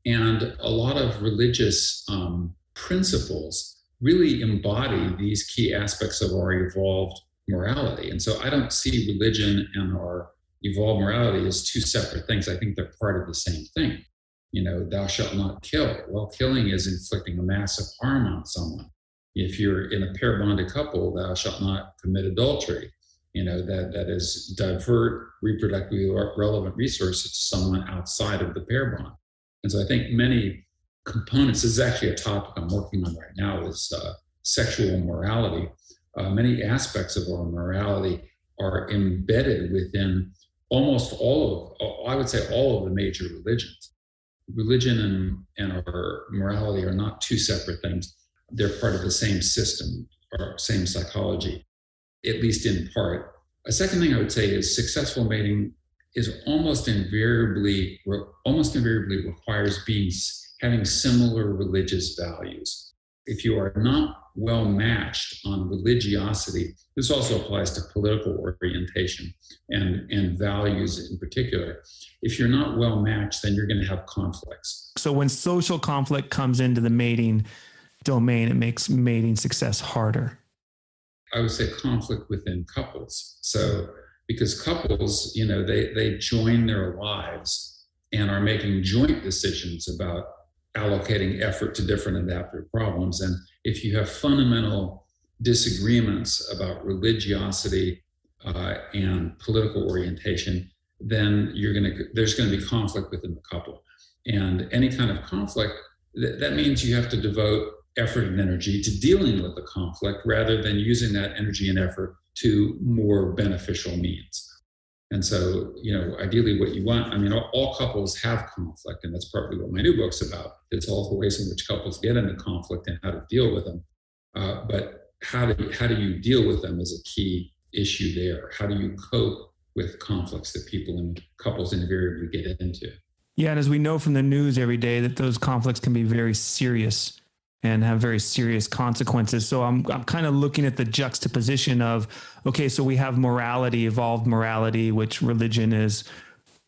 And a lot of religious um, principles really embody these key aspects of our evolved morality. And so I don't see religion and our evolved morality as two separate things. I think they're part of the same thing. You know, thou shalt not kill. Well, killing is inflicting a massive harm on someone. If you're in a pair bonded couple, thou shalt not commit adultery. You know, that, that is divert reproductively relevant resources to someone outside of the pair bond. And so I think many components. This is actually a topic I'm working on right now is uh, sexual morality. Uh, many aspects of our morality are embedded within almost all of, I would say, all of the major religions. Religion and, and our morality are not two separate things. They're part of the same system or same psychology, at least in part. A second thing I would say is successful mating is almost invariably, almost invariably requires being having similar religious values. If you are not well matched on religiosity, this also applies to political orientation and, and values in particular. If you're not well matched, then you're going to have conflicts. So when social conflict comes into the mating domain, it makes mating success harder. I would say conflict within couples. So because couples, you know, they they join their lives and are making joint decisions about allocating effort to different adaptive problems. And if you have fundamental disagreements about religiosity uh, and political orientation, then you're going to there's going to be conflict within the couple. And any kind of conflict th- that means you have to devote effort and energy to dealing with the conflict rather than using that energy and effort to more beneficial means. And so, you know, ideally what you want, I mean, all, couples have conflict, and that's partly what my new book's about. It's all the ways in which couples get into conflict and how to deal with them. Uh, but how do, how do you deal with them is a key issue there. How do you cope with conflicts that people and couples invariably get into? Yeah, and as we know from the news every day, that those conflicts can be very serious and have very serious consequences. So I'm I'm kind of looking at the juxtaposition of okay, so we have morality, evolved morality, which religion is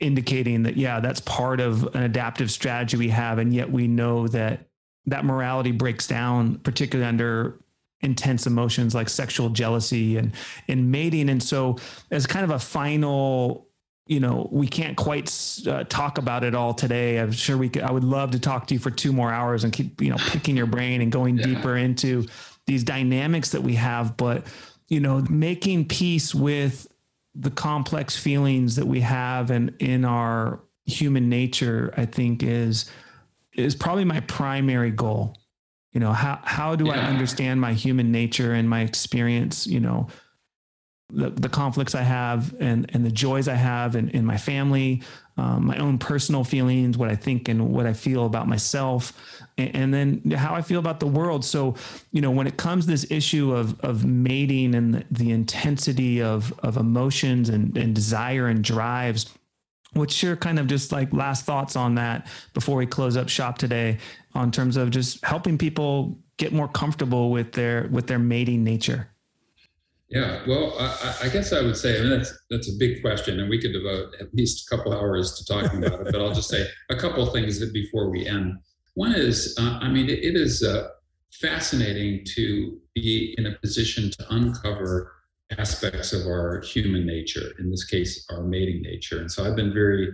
indicating that yeah, that's part of an adaptive strategy we have, and yet we know that that morality breaks down, particularly under intense emotions like sexual jealousy and and mating. And so, as kind of a final you know we can't quite uh, talk about it all today i'm sure we could i would love to talk to you for two more hours and keep you know picking your brain and going yeah. deeper into these dynamics that we have but you know making peace with the complex feelings that we have and in our human nature i think is is probably my primary goal you know how how do yeah. i understand my human nature and my experience you know the, the conflicts I have and, and the joys I have in, in my family, um, my own personal feelings, what I think and what I feel about myself, and, and, then how I feel about the world. So, you know, when it comes to this issue of, of mating and the, the intensity of, of emotions and, and desire and drives, what's your kind of just like last thoughts on that before we close up shop today on terms of just helping people get more comfortable with their with their mating nature? Yeah, well, I, I, guess I would say, I mean, that's that's a big question, and we could devote at least a couple hours to talking about it. But I'll just say [LAUGHS] a couple things before we end. One is, uh, I mean, it, it is uh, fascinating to be in a position to uncover aspects of our human nature. In this case, our mating nature. And so I've been very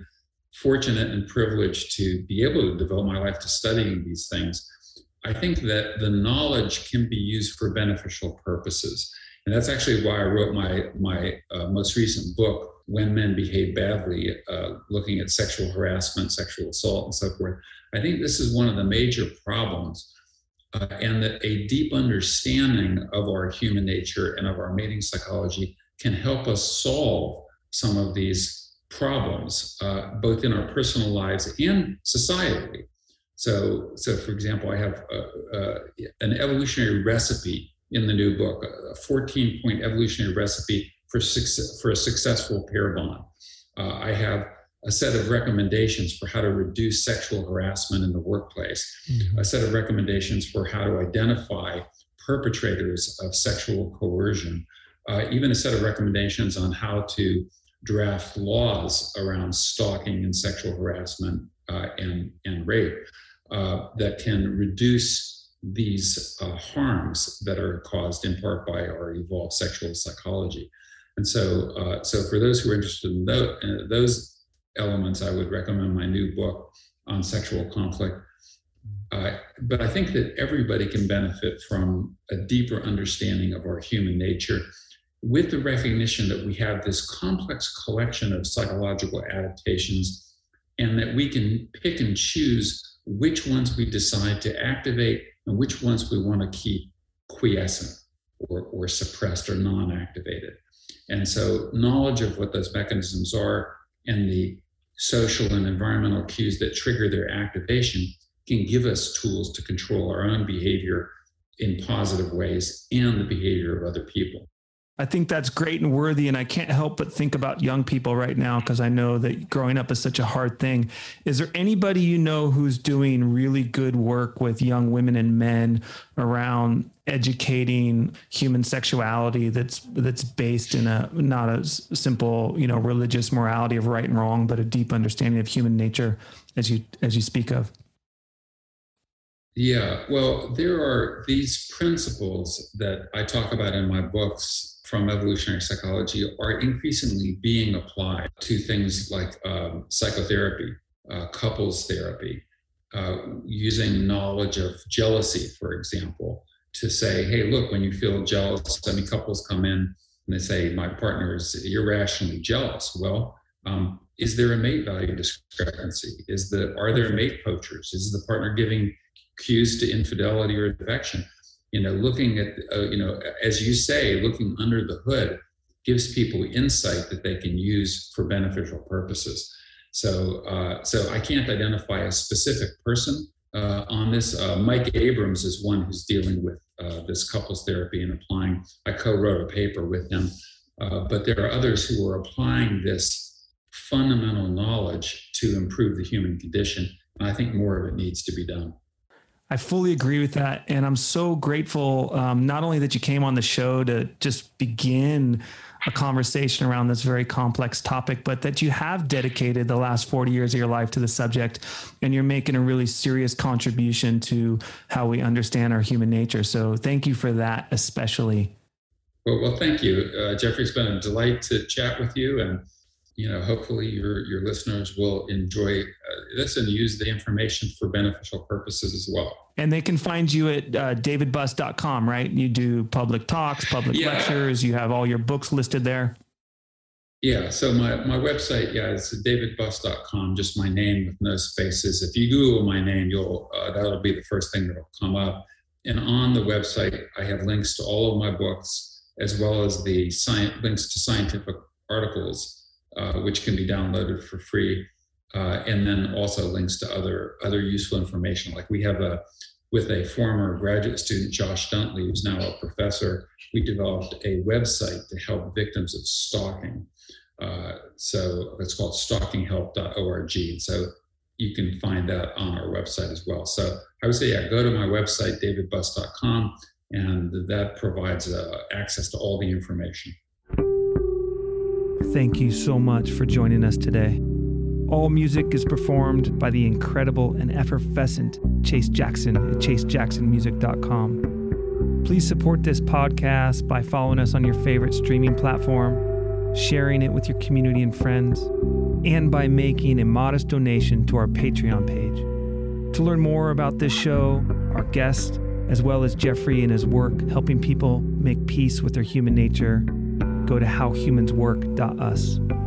fortunate and privileged to be able to devote my life to studying these things. I think that the knowledge can be used for beneficial purposes. And that's actually why I wrote my, my uh, most recent book, When Men Behave Badly, uh, looking at sexual harassment, sexual assault, and so forth. I think this is one of the major problems. Uh, and that a deep understanding of our human nature and of our mating psychology can help us solve some of these problems, uh, both in our personal lives and societally. So, so for example, I have a, a, an evolutionary recipe in the new book, a 14 point evolutionary recipe for, success, for a successful pair bond. Uh, I have a set of recommendations for how to reduce sexual harassment in the workplace, mm-hmm. a set of recommendations for how to identify perpetrators of sexual coercion, uh, even a set of recommendations on how to draft laws around stalking and sexual harassment uh, and, and rape uh, that can reduce these uh, harms that are caused in part by our evolved sexual psychology. And so, uh, so for those who are interested in those, uh, those, elements, I would recommend my new book on sexual conflict. Uh, but I think that everybody can benefit from a deeper understanding of our human nature with the recognition that we have this complex collection of psychological adaptations and that we can pick and choose which ones we decide to activate and which ones we want to keep quiescent or, or suppressed or non activated. And so, knowledge of what those mechanisms are and the social and environmental cues that trigger their activation can give us tools to control our own behavior in positive ways and the behavior of other people. I think that's great and worthy. And I can't help but think about young people right now because I know that growing up is such a hard thing. Is there anybody you know who's doing really good work with young women and men around educating human sexuality that's that's based in a not a simple, you know, religious morality of right and wrong, but a deep understanding of human nature as you as you speak of? Yeah, well, there are these principles that I talk about in my books from evolutionary psychology are increasingly being applied to things like um, psychotherapy, uh, couples therapy, uh, using knowledge of jealousy, for example, to say, hey, look, when you feel jealous, I mean, couples come in and they say, my partner is irrationally jealous. Well, um, is there a mate value discrepancy? Is the are there mate poachers? Is the partner giving cues to infidelity or defection? You know looking at uh, you know as you say looking under the hood gives people insight that they can use for beneficial purposes. So uh, so i can't identify a specific person uh, on this. Uh, mike abrams is one who's dealing with uh, this couples therapy and applying i co-wrote a paper with him. Uh, but there are others who are applying this fundamental knowledge to improve the human condition and i think more of it needs to be done I fully agree with that. And I'm so grateful, um, not only that you came on the show to just begin a conversation around this very complex topic, but that you have dedicated the last 40 years of your life to the subject and you're making a really serious contribution to how we understand our human nature. So thank you for that, especially. Well, well thank you, uh, Jeffrey. It's been a delight to chat with you. And you know, hopefully your your listeners will enjoy uh, this and use the information for beneficial purposes as well. And they can find you at uh, davidbuss.com, right? You do public talks, public yeah. lectures. You have all your books listed there. Yeah. So my, my website, yeah, it's davidbuss.com, just my name with no spaces. If you Google my name, you'll, uh, that'll be the first thing that'll come up. And on the website, I have links to all of my books, as well as the science, links to scientific articles uh, which can be downloaded for free, uh, and then also links to other other useful information. Like we have a with a former graduate student, Josh Duntley, who's now a professor, we developed a website to help victims of stalking. Uh, so it's called stalkinghelp.org. And so you can find that on our website as well. So I would say, yeah, go to my website, davidbuss.com. and that provides uh, access to all the information. Thank you so much for joining us today. All music is performed by the incredible and effervescent Chase Jackson at chasejacksonmusic.com. Please support this podcast by following us on your favorite streaming platform, sharing it with your community and friends, and by making a modest donation to our Patreon page. To learn more about this show, our guest, as well as Jeffrey and his work helping people make peace with their human nature, go to howhumanswork.us.